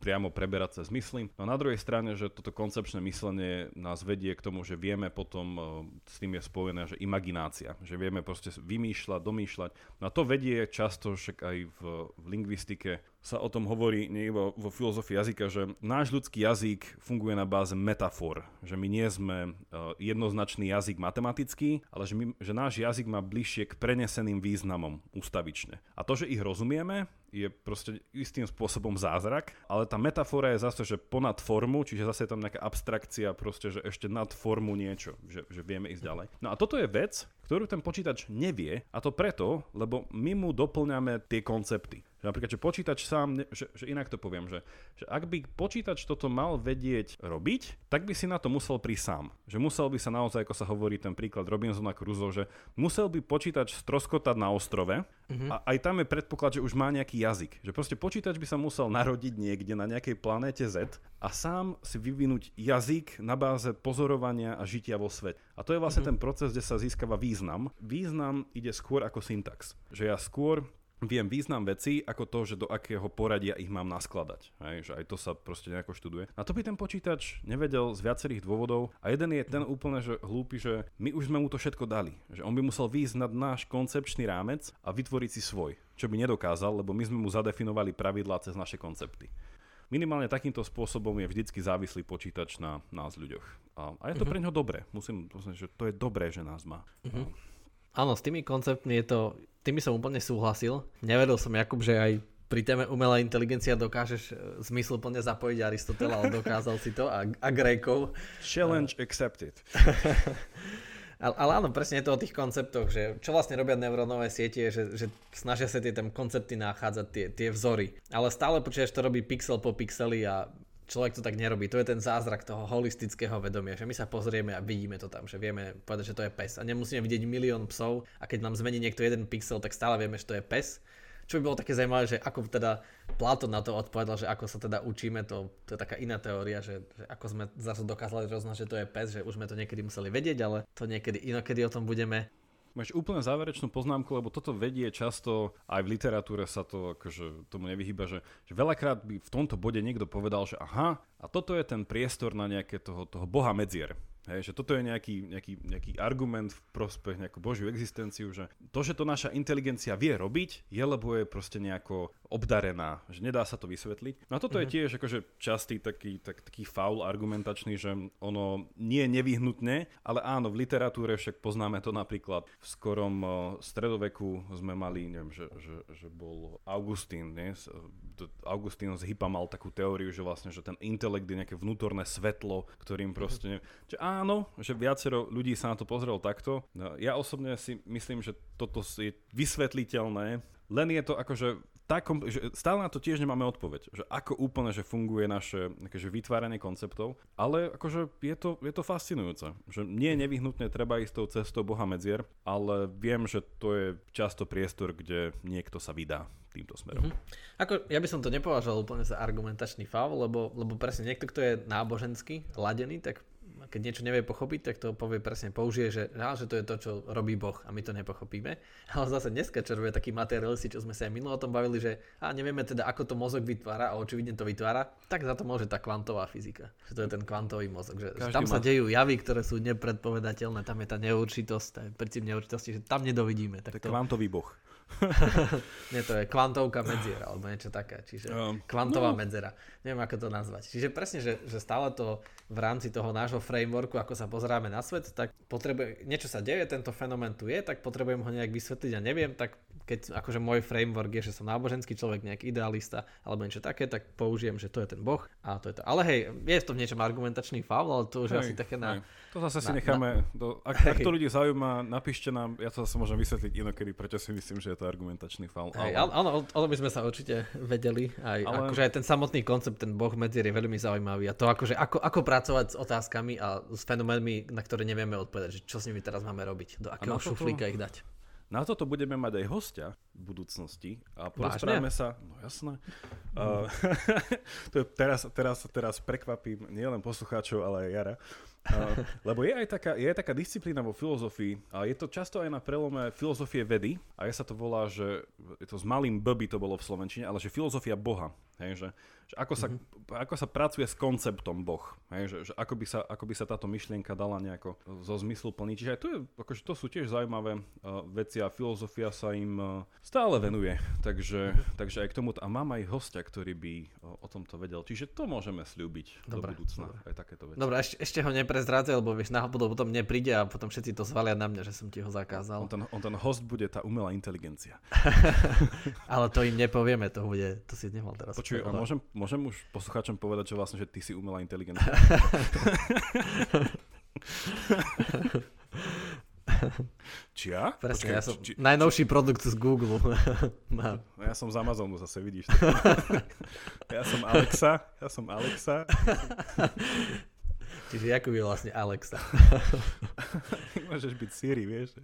[SPEAKER 1] priamo preberať cez mysly. No a na druhej strane, že toto koncepčné myslenie nás vedie k tomu, že vieme potom, o, s tým je spojené, že imaginácia, že vieme proste vymýšľať, domýšľať. No a to vedie často však aj v, v lingvistike sa o tom hovorí nie iba vo filozofii jazyka, že náš ľudský jazyk funguje na báze metafor, že my nie sme jednoznačný jazyk matematický, ale že, my, že náš jazyk má bližšie k preneseným významom ústavične spoločne. A to, že ich rozumieme, je proste istým spôsobom zázrak, ale tá metafora je zase, že ponad formu, čiže zase je tam nejaká abstrakcia, proste, že ešte nad formu niečo, že, že vieme ísť ďalej. No a toto je vec, ktorú ten počítač nevie, a to preto, lebo my mu doplňame tie koncepty. Že napríklad, že počítač sám, že, že inak to poviem, že, že ak by počítač toto mal vedieť robiť, tak by si na to musel prísť sám. Že musel by sa naozaj, ako sa hovorí ten príklad Robinsona Crusoe, že musel by počítač stroskotať na ostrove mm-hmm. a aj tam je predpoklad, že už má nejaký jazyk. Že proste počítač by sa musel narodiť niekde na nejakej planéte Z a sám si vyvinúť jazyk na báze pozorovania a žitia vo svete. A to je vlastne mm-hmm. ten proces, kde sa získava význam. Význam ide skôr ako syntax. Že ja skôr viem význam veci ako to, že do akého poradia ich mám naskladať. Hej, že aj to sa proste nejako študuje. A to by ten počítač nevedel z viacerých dôvodov a jeden je ten úplne, že hlúpy, že my už sme mu to všetko dali. Že on by musel výjsť nad náš koncepčný rámec a vytvoriť si svoj. Čo by nedokázal, lebo my sme mu zadefinovali pravidlá cez naše koncepty. Minimálne takýmto spôsobom je vždycky závislý počítač na nás ľuďoch. A, a je to uh-huh. pre ňo dobré. Musím, musím, že to je dobré, že nás má. Uh-huh.
[SPEAKER 2] Áno, s tými konceptmi je to, tými som úplne súhlasil. Neveril som, Jakub, že aj pri téme umelá inteligencia dokážeš e, zmysluplne zapojiť Aristotela, ale dokázal si to a, a Grékov.
[SPEAKER 1] Challenge accepted.
[SPEAKER 2] Ale, ale áno, presne je to o tých konceptoch, že čo vlastne robia neurónové siete, že, že snažia sa tie tam koncepty nachádzať, tie, tie vzory. Ale stále počuješ, to robí pixel po pixeli a človek to tak nerobí. To je ten zázrak toho holistického vedomia, že my sa pozrieme a vidíme to tam, že vieme povedať, že to je pes a nemusíme vidieť milión psov a keď nám zmení niekto jeden pixel, tak stále vieme, že to je pes čo by bolo také zaujímavé, že ako teda Platon na to odpovedal, že ako sa teda učíme, to, to je taká iná teória, že, že ako sme zase dokázali roznať, že to je pes, že už sme to niekedy museli vedieť, ale to niekedy inokedy o tom budeme
[SPEAKER 1] Máš úplne záverečnú poznámku, lebo toto vedie často, aj v literatúre sa to akože tomu nevyhýba, že, že veľakrát by v tomto bode niekto povedal, že aha, a toto je ten priestor na nejaké toho, toho boha medzier. Hej, že toto je nejaký, nejaký, nejaký argument v prospech nejakú Božiu existenciu, že to, že to naša inteligencia vie robiť, je lebo je proste nejako obdarená, že nedá sa to vysvetliť. No a toto mm-hmm. je mhm. tiež akože častý taký, tak, taký faul argumentačný, že ono nie je nevyhnutné, ale áno, v literatúre však poznáme to napríklad v skorom stredoveku sme mali, neviem, že, že, že bol Augustín, nie? Augustín z mal takú teóriu, že vlastne, že ten intelekt je nejaké vnútorné svetlo, ktorým proste, mm-hmm. že áno, že viacero ľudí sa na to pozrelo takto. No, ja osobne si myslím, že toto je vysvetliteľné, len je to akože takom, že stále na to tiež nemáme odpoveď, že ako úplne, že funguje naše akože vytváranie konceptov, ale akože je to, je to fascinujúce, že nie nevyhnutne treba ísť tou cestou Boha medzier, ale viem, že to je často priestor, kde niekto sa vydá týmto smerom.
[SPEAKER 2] Mm-hmm. Ako, ja by som to nepovažoval úplne za argumentačný faul, lebo, lebo presne niekto, kto je nábožensky ladený, tak keď niečo nevie pochopiť, tak to povie presne, použije, že, á, že to je to, čo robí Boh a my to nepochopíme. Ale zase dneska, robia takí materialisti, čo sme sa aj minulo o tom bavili, že a nevieme teda, ako to mozog vytvára a očividne to vytvára, tak za to môže tá kvantová fyzika. Že to je ten kvantový mozog. Že, že tam má... sa dejú javy, ktoré sú nepredpovedateľné, tam je tá neurčitosť, tá princíp neurčitosti, že tam nedovidíme.
[SPEAKER 1] Tak to kvantový boh.
[SPEAKER 2] Nie, to je kvantovka medziera, alebo niečo také. Čiže um, kvantová no. medzera. Neviem, ako to nazvať. Čiže presne, že, že stále to v rámci toho nášho frameworku, ako sa pozeráme na svet, tak potrebuje, niečo sa deje, tento fenomén tu je, tak potrebujem ho nejak vysvetliť a neviem, tak keď akože môj framework je, že som náboženský človek, nejaký idealista alebo niečo také, tak použijem, že to je ten boh a to je to. Ale hej, je v niečom argumentačný faul, ale to už hej, asi také na... Hej.
[SPEAKER 1] To zase si necháme, na, do, ak, ak to ľudí zaujíma, napíšte nám, ja to zase môžem vysvetliť inokedy, prečo si myslím, že je to argumentačný faul.
[SPEAKER 2] Hej, ale... Áno, o tom by sme sa určite vedeli. Aj, ale... akože aj ten samotný koncept, ten boh medzier je veľmi zaujímavý a to akože ako, ako pracovať s otázkami a s fenoménmi, na ktoré nevieme odpovedať, že čo s nimi teraz máme robiť, do akého šuflíka ich dať.
[SPEAKER 1] Na toto budeme mať aj hostia v budúcnosti a porozprávame sa, no jasné, mm. uh, to je teraz, teraz, teraz prekvapím nielen poslucháčov, ale aj Jara, lebo je aj taká, je aj taká disciplína vo filozofii a je to často aj na prelome filozofie vedy a ja sa to volá, že to s malým B by to bolo v Slovenčine, ale že filozofia Boha. Hej, že, že ako, sa, mm-hmm. ako sa pracuje s konceptom Boh. Hej, že, že ako, by sa, ako by sa táto myšlienka dala nejako zo zmyslu plniť. Čiže aj to, je, akože to sú tiež zaujímavé uh, veci a filozofia sa im uh, stále venuje. Takže, mm-hmm. takže aj k tomu. A mám aj hostia, ktorý by uh, o tomto vedel. Čiže to môžeme slúbiť Dobre. do budúcna. Dobre. Aj takéto veci.
[SPEAKER 2] Dobre, ešte, ešte ho neprezrádzaj, lebo vieš, náhodou potom nepríde a potom všetci to zvalia na mňa, že som ti ho zakázal.
[SPEAKER 1] On ten, on ten host bude tá umelá inteligencia.
[SPEAKER 2] Ale to im nepovieme, to bude, to si nemal teraz.
[SPEAKER 1] Počuj, a môžem, môžem už poslucháčom povedať, že vlastne, že ty si umelá inteligencia. Čia?
[SPEAKER 2] Presne, Počkej, ja som či, najnovší či... produkt z Google.
[SPEAKER 1] no. Ja som z Amazonu zase, vidíš. ja som Alexa, ja som Alexa.
[SPEAKER 2] Čiže ako je vlastne Alexa.
[SPEAKER 1] Môžeš byť Siri, vieš.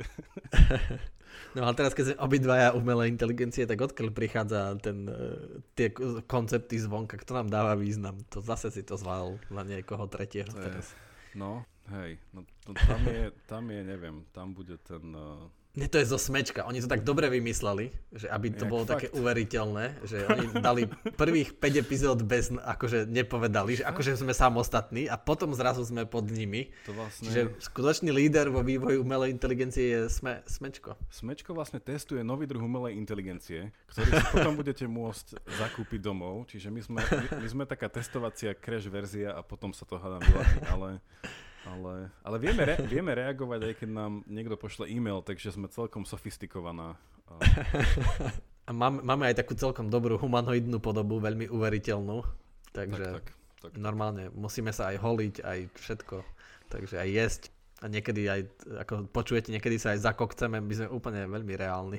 [SPEAKER 2] no a teraz, keď sme obidvaja umelé inteligencie, tak odkiaľ prichádza ten, e, tie koncepty zvonka, kto nám dáva význam? To zase si to zval na niekoho tretieho teraz.
[SPEAKER 1] No, hej, no tam, je, tam je, neviem, tam bude ten... Uh
[SPEAKER 2] Nie, to je zo smečka. Oni to tak dobre vymysleli, že aby to Jak bolo fakt. také uveriteľné, že oni dali prvých 5 epizód bez, akože nepovedali, že akože sme samostatní a potom zrazu sme pod nimi. To vlastne... Že skutočný líder vo vývoji umelej inteligencie je sme, smečko.
[SPEAKER 1] Smečko vlastne testuje nový druh umelej inteligencie, ktorý si potom budete môcť zakúpiť domov. Čiže my sme, my, my sme taká testovacia crash verzia a potom sa to hádam vyladí, ale ale, ale vieme, re, vieme reagovať, aj keď nám niekto pošle e-mail, takže sme celkom sofistikovaná.
[SPEAKER 2] A máme, máme aj takú celkom dobrú humanoidnú podobu, veľmi uveriteľnú. Takže tak, tak, tak. normálne musíme sa aj holiť, aj všetko. Takže aj jesť. A niekedy aj, ako počujete, niekedy sa aj zakokceme, my sme úplne veľmi reálni.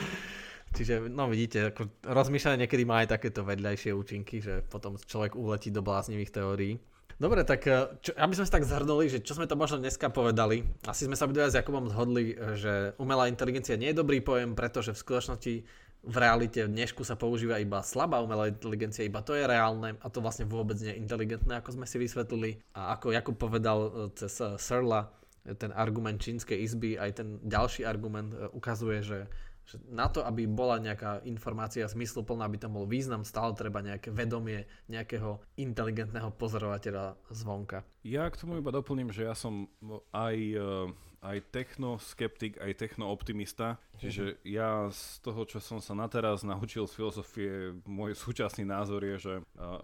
[SPEAKER 2] Čiže, no vidíte, ako rozmýšľanie niekedy má aj takéto vedľajšie účinky, že potom človek uletí do bláznivých teórií. Dobre, tak eh, čo, aby sme sa tak zhrnuli, že čo sme to možno dneska povedali. Asi sme sa obidva s Jakubom zhodli, eh, že umelá inteligencia nie je dobrý pojem, pretože v skutočnosti v realite v dnešku sa používa iba slabá umelá inteligencia, iba to je reálne a to vlastne vôbec nie je inteligentné, ako sme si vysvetlili. A ako Jakub povedal eh, cez Serla, ten argument čínskej izby, aj ten ďalší argument ukazuje, že že na to, aby bola nejaká informácia zmysluplná, aby tam bol význam, stále treba nejaké vedomie nejakého inteligentného pozorovateľa zvonka.
[SPEAKER 1] Ja k tomu iba doplním, že ja som aj aj technoskeptik, aj technooptimista. Čiže ja z toho, čo som sa nateraz naučil z filozofie, môj súčasný názor je, že,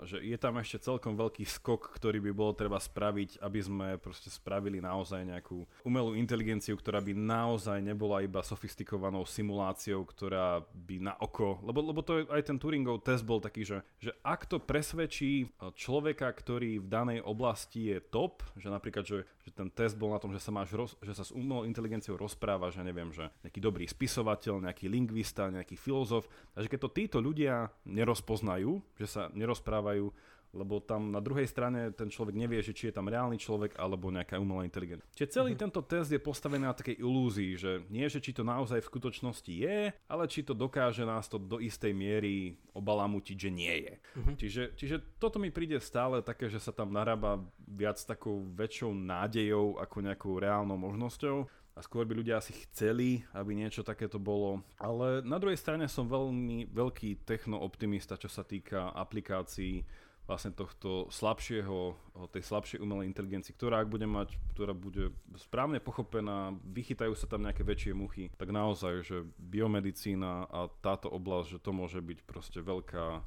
[SPEAKER 1] že je tam ešte celkom veľký skok, ktorý by bolo treba spraviť, aby sme proste spravili naozaj nejakú umelú inteligenciu, ktorá by naozaj nebola iba sofistikovanou simuláciou, ktorá by na oko, lebo, lebo to je, aj ten Turingov test bol taký, že, že ak to presvedčí človeka, ktorý v danej oblasti je top, že napríklad, že, že ten test bol na tom, že sa máš roz, že sa s umelou inteligenciou rozpráva, že neviem, že nejaký dobrý spisovateľ, nejaký lingvista, nejaký filozof. Takže keď to títo ľudia nerozpoznajú, že sa nerozprávajú lebo tam na druhej strane ten človek nevie, že či je tam reálny človek alebo nejaká umelá inteligencia. Čiže celý mm-hmm. tento test je postavený na takej ilúzii, že nie, že či to naozaj v skutočnosti je, ale či to dokáže nás to do istej miery obalamutiť, že nie je. Mm-hmm. Čiže, čiže toto mi príde stále také, že sa tam narába viac takou väčšou nádejou ako nejakou reálnou možnosťou a skôr by ľudia asi chceli, aby niečo takéto bolo. Ale na druhej strane som veľmi veľký techno-optimista, čo sa týka aplikácií vlastne tohto slabšieho, tej slabšej umelej inteligencii, ktorá ak bude mať, ktorá bude správne pochopená, vychytajú sa tam nejaké väčšie muchy, tak naozaj, že biomedicína a táto oblasť, že to môže byť proste veľká,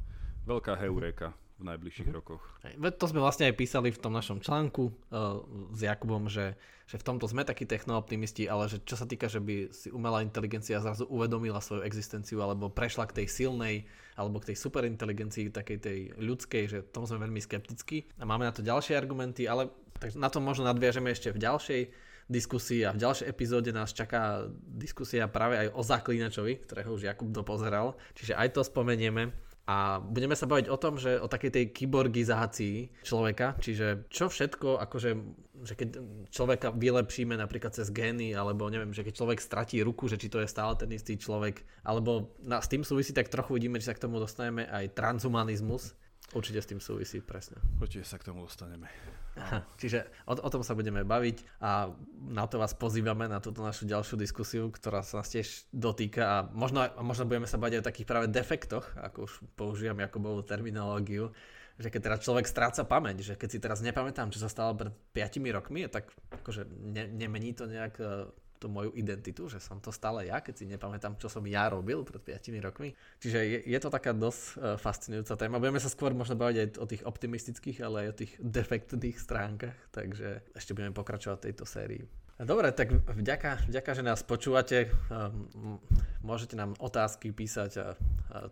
[SPEAKER 1] veľká heureka v najbližších mm-hmm. rokoch.
[SPEAKER 2] To sme vlastne aj písali v tom našom článku uh, s Jakubom, že, že v tomto sme takí technooptimisti, ale že čo sa týka, že by si umelá inteligencia zrazu uvedomila svoju existenciu alebo prešla k tej silnej alebo k tej superinteligencii, takej tej ľudskej, že tom sme veľmi skeptickí. A máme na to ďalšie argumenty, ale tak na to možno nadviažeme ešte v ďalšej diskusii a v ďalšej epizóde nás čaká diskusia práve aj o zaklínačovi, ktorého už Jakub dopozeral, čiže aj to spomenieme. A budeme sa baviť o tom, že o takej tej kyborgizácii človeka, čiže čo všetko, akože, že keď človeka vylepšíme napríklad cez gény, alebo neviem, že keď človek stratí ruku, že či to je stále ten istý človek, alebo na, s tým súvisí tak trochu, vidíme, či sa k tomu dostaneme aj transhumanizmus, Určite s tým súvisí, presne.
[SPEAKER 1] Určite sa k tomu dostaneme.
[SPEAKER 2] Aha, čiže o, o tom sa budeme baviť a na to vás pozývame, na túto našu ďalšiu diskusiu, ktorá sa nás tiež dotýka a možno, možno budeme sa baviť aj o takých práve defektoch, ako už používam Jakubovú terminológiu, že keď teraz človek stráca pamäť, že keď si teraz nepamätám, čo sa stalo pred 5 rokmi, tak akože ne, nemení to nejak tú moju identitu, že som to stále ja, keď si nepamätám, čo som ja robil pred 5 rokmi. Čiže je, je to taká dosť uh, fascinujúca téma. Budeme sa skôr možno baviť aj o tých optimistických, ale aj o tých defektných stránkach, takže ešte budeme pokračovať v tejto sérii. Dobre, tak vďaka, vďaka, že nás počúvate. Um, môžete nám otázky písať uh,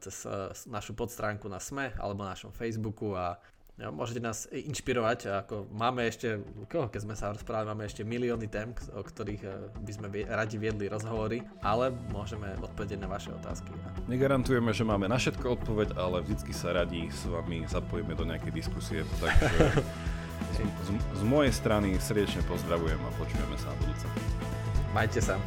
[SPEAKER 2] cez našu podstránku na SME alebo na našom Facebooku a Jo, môžete nás inšpirovať, ako máme ešte, keď sme sa rozprávali, máme ešte milióny tém, o ktorých eh, by sme radi viedli rozhovory, ale môžeme odpovedať na vaše otázky.
[SPEAKER 1] Negarantujeme, že máme na všetko odpoveď, ale vždycky sa radi s vami zapojíme do nejakej diskusie, takže z, z, z mojej strany srdečne pozdravujem a počujeme sa na budúce.
[SPEAKER 2] Majte sa.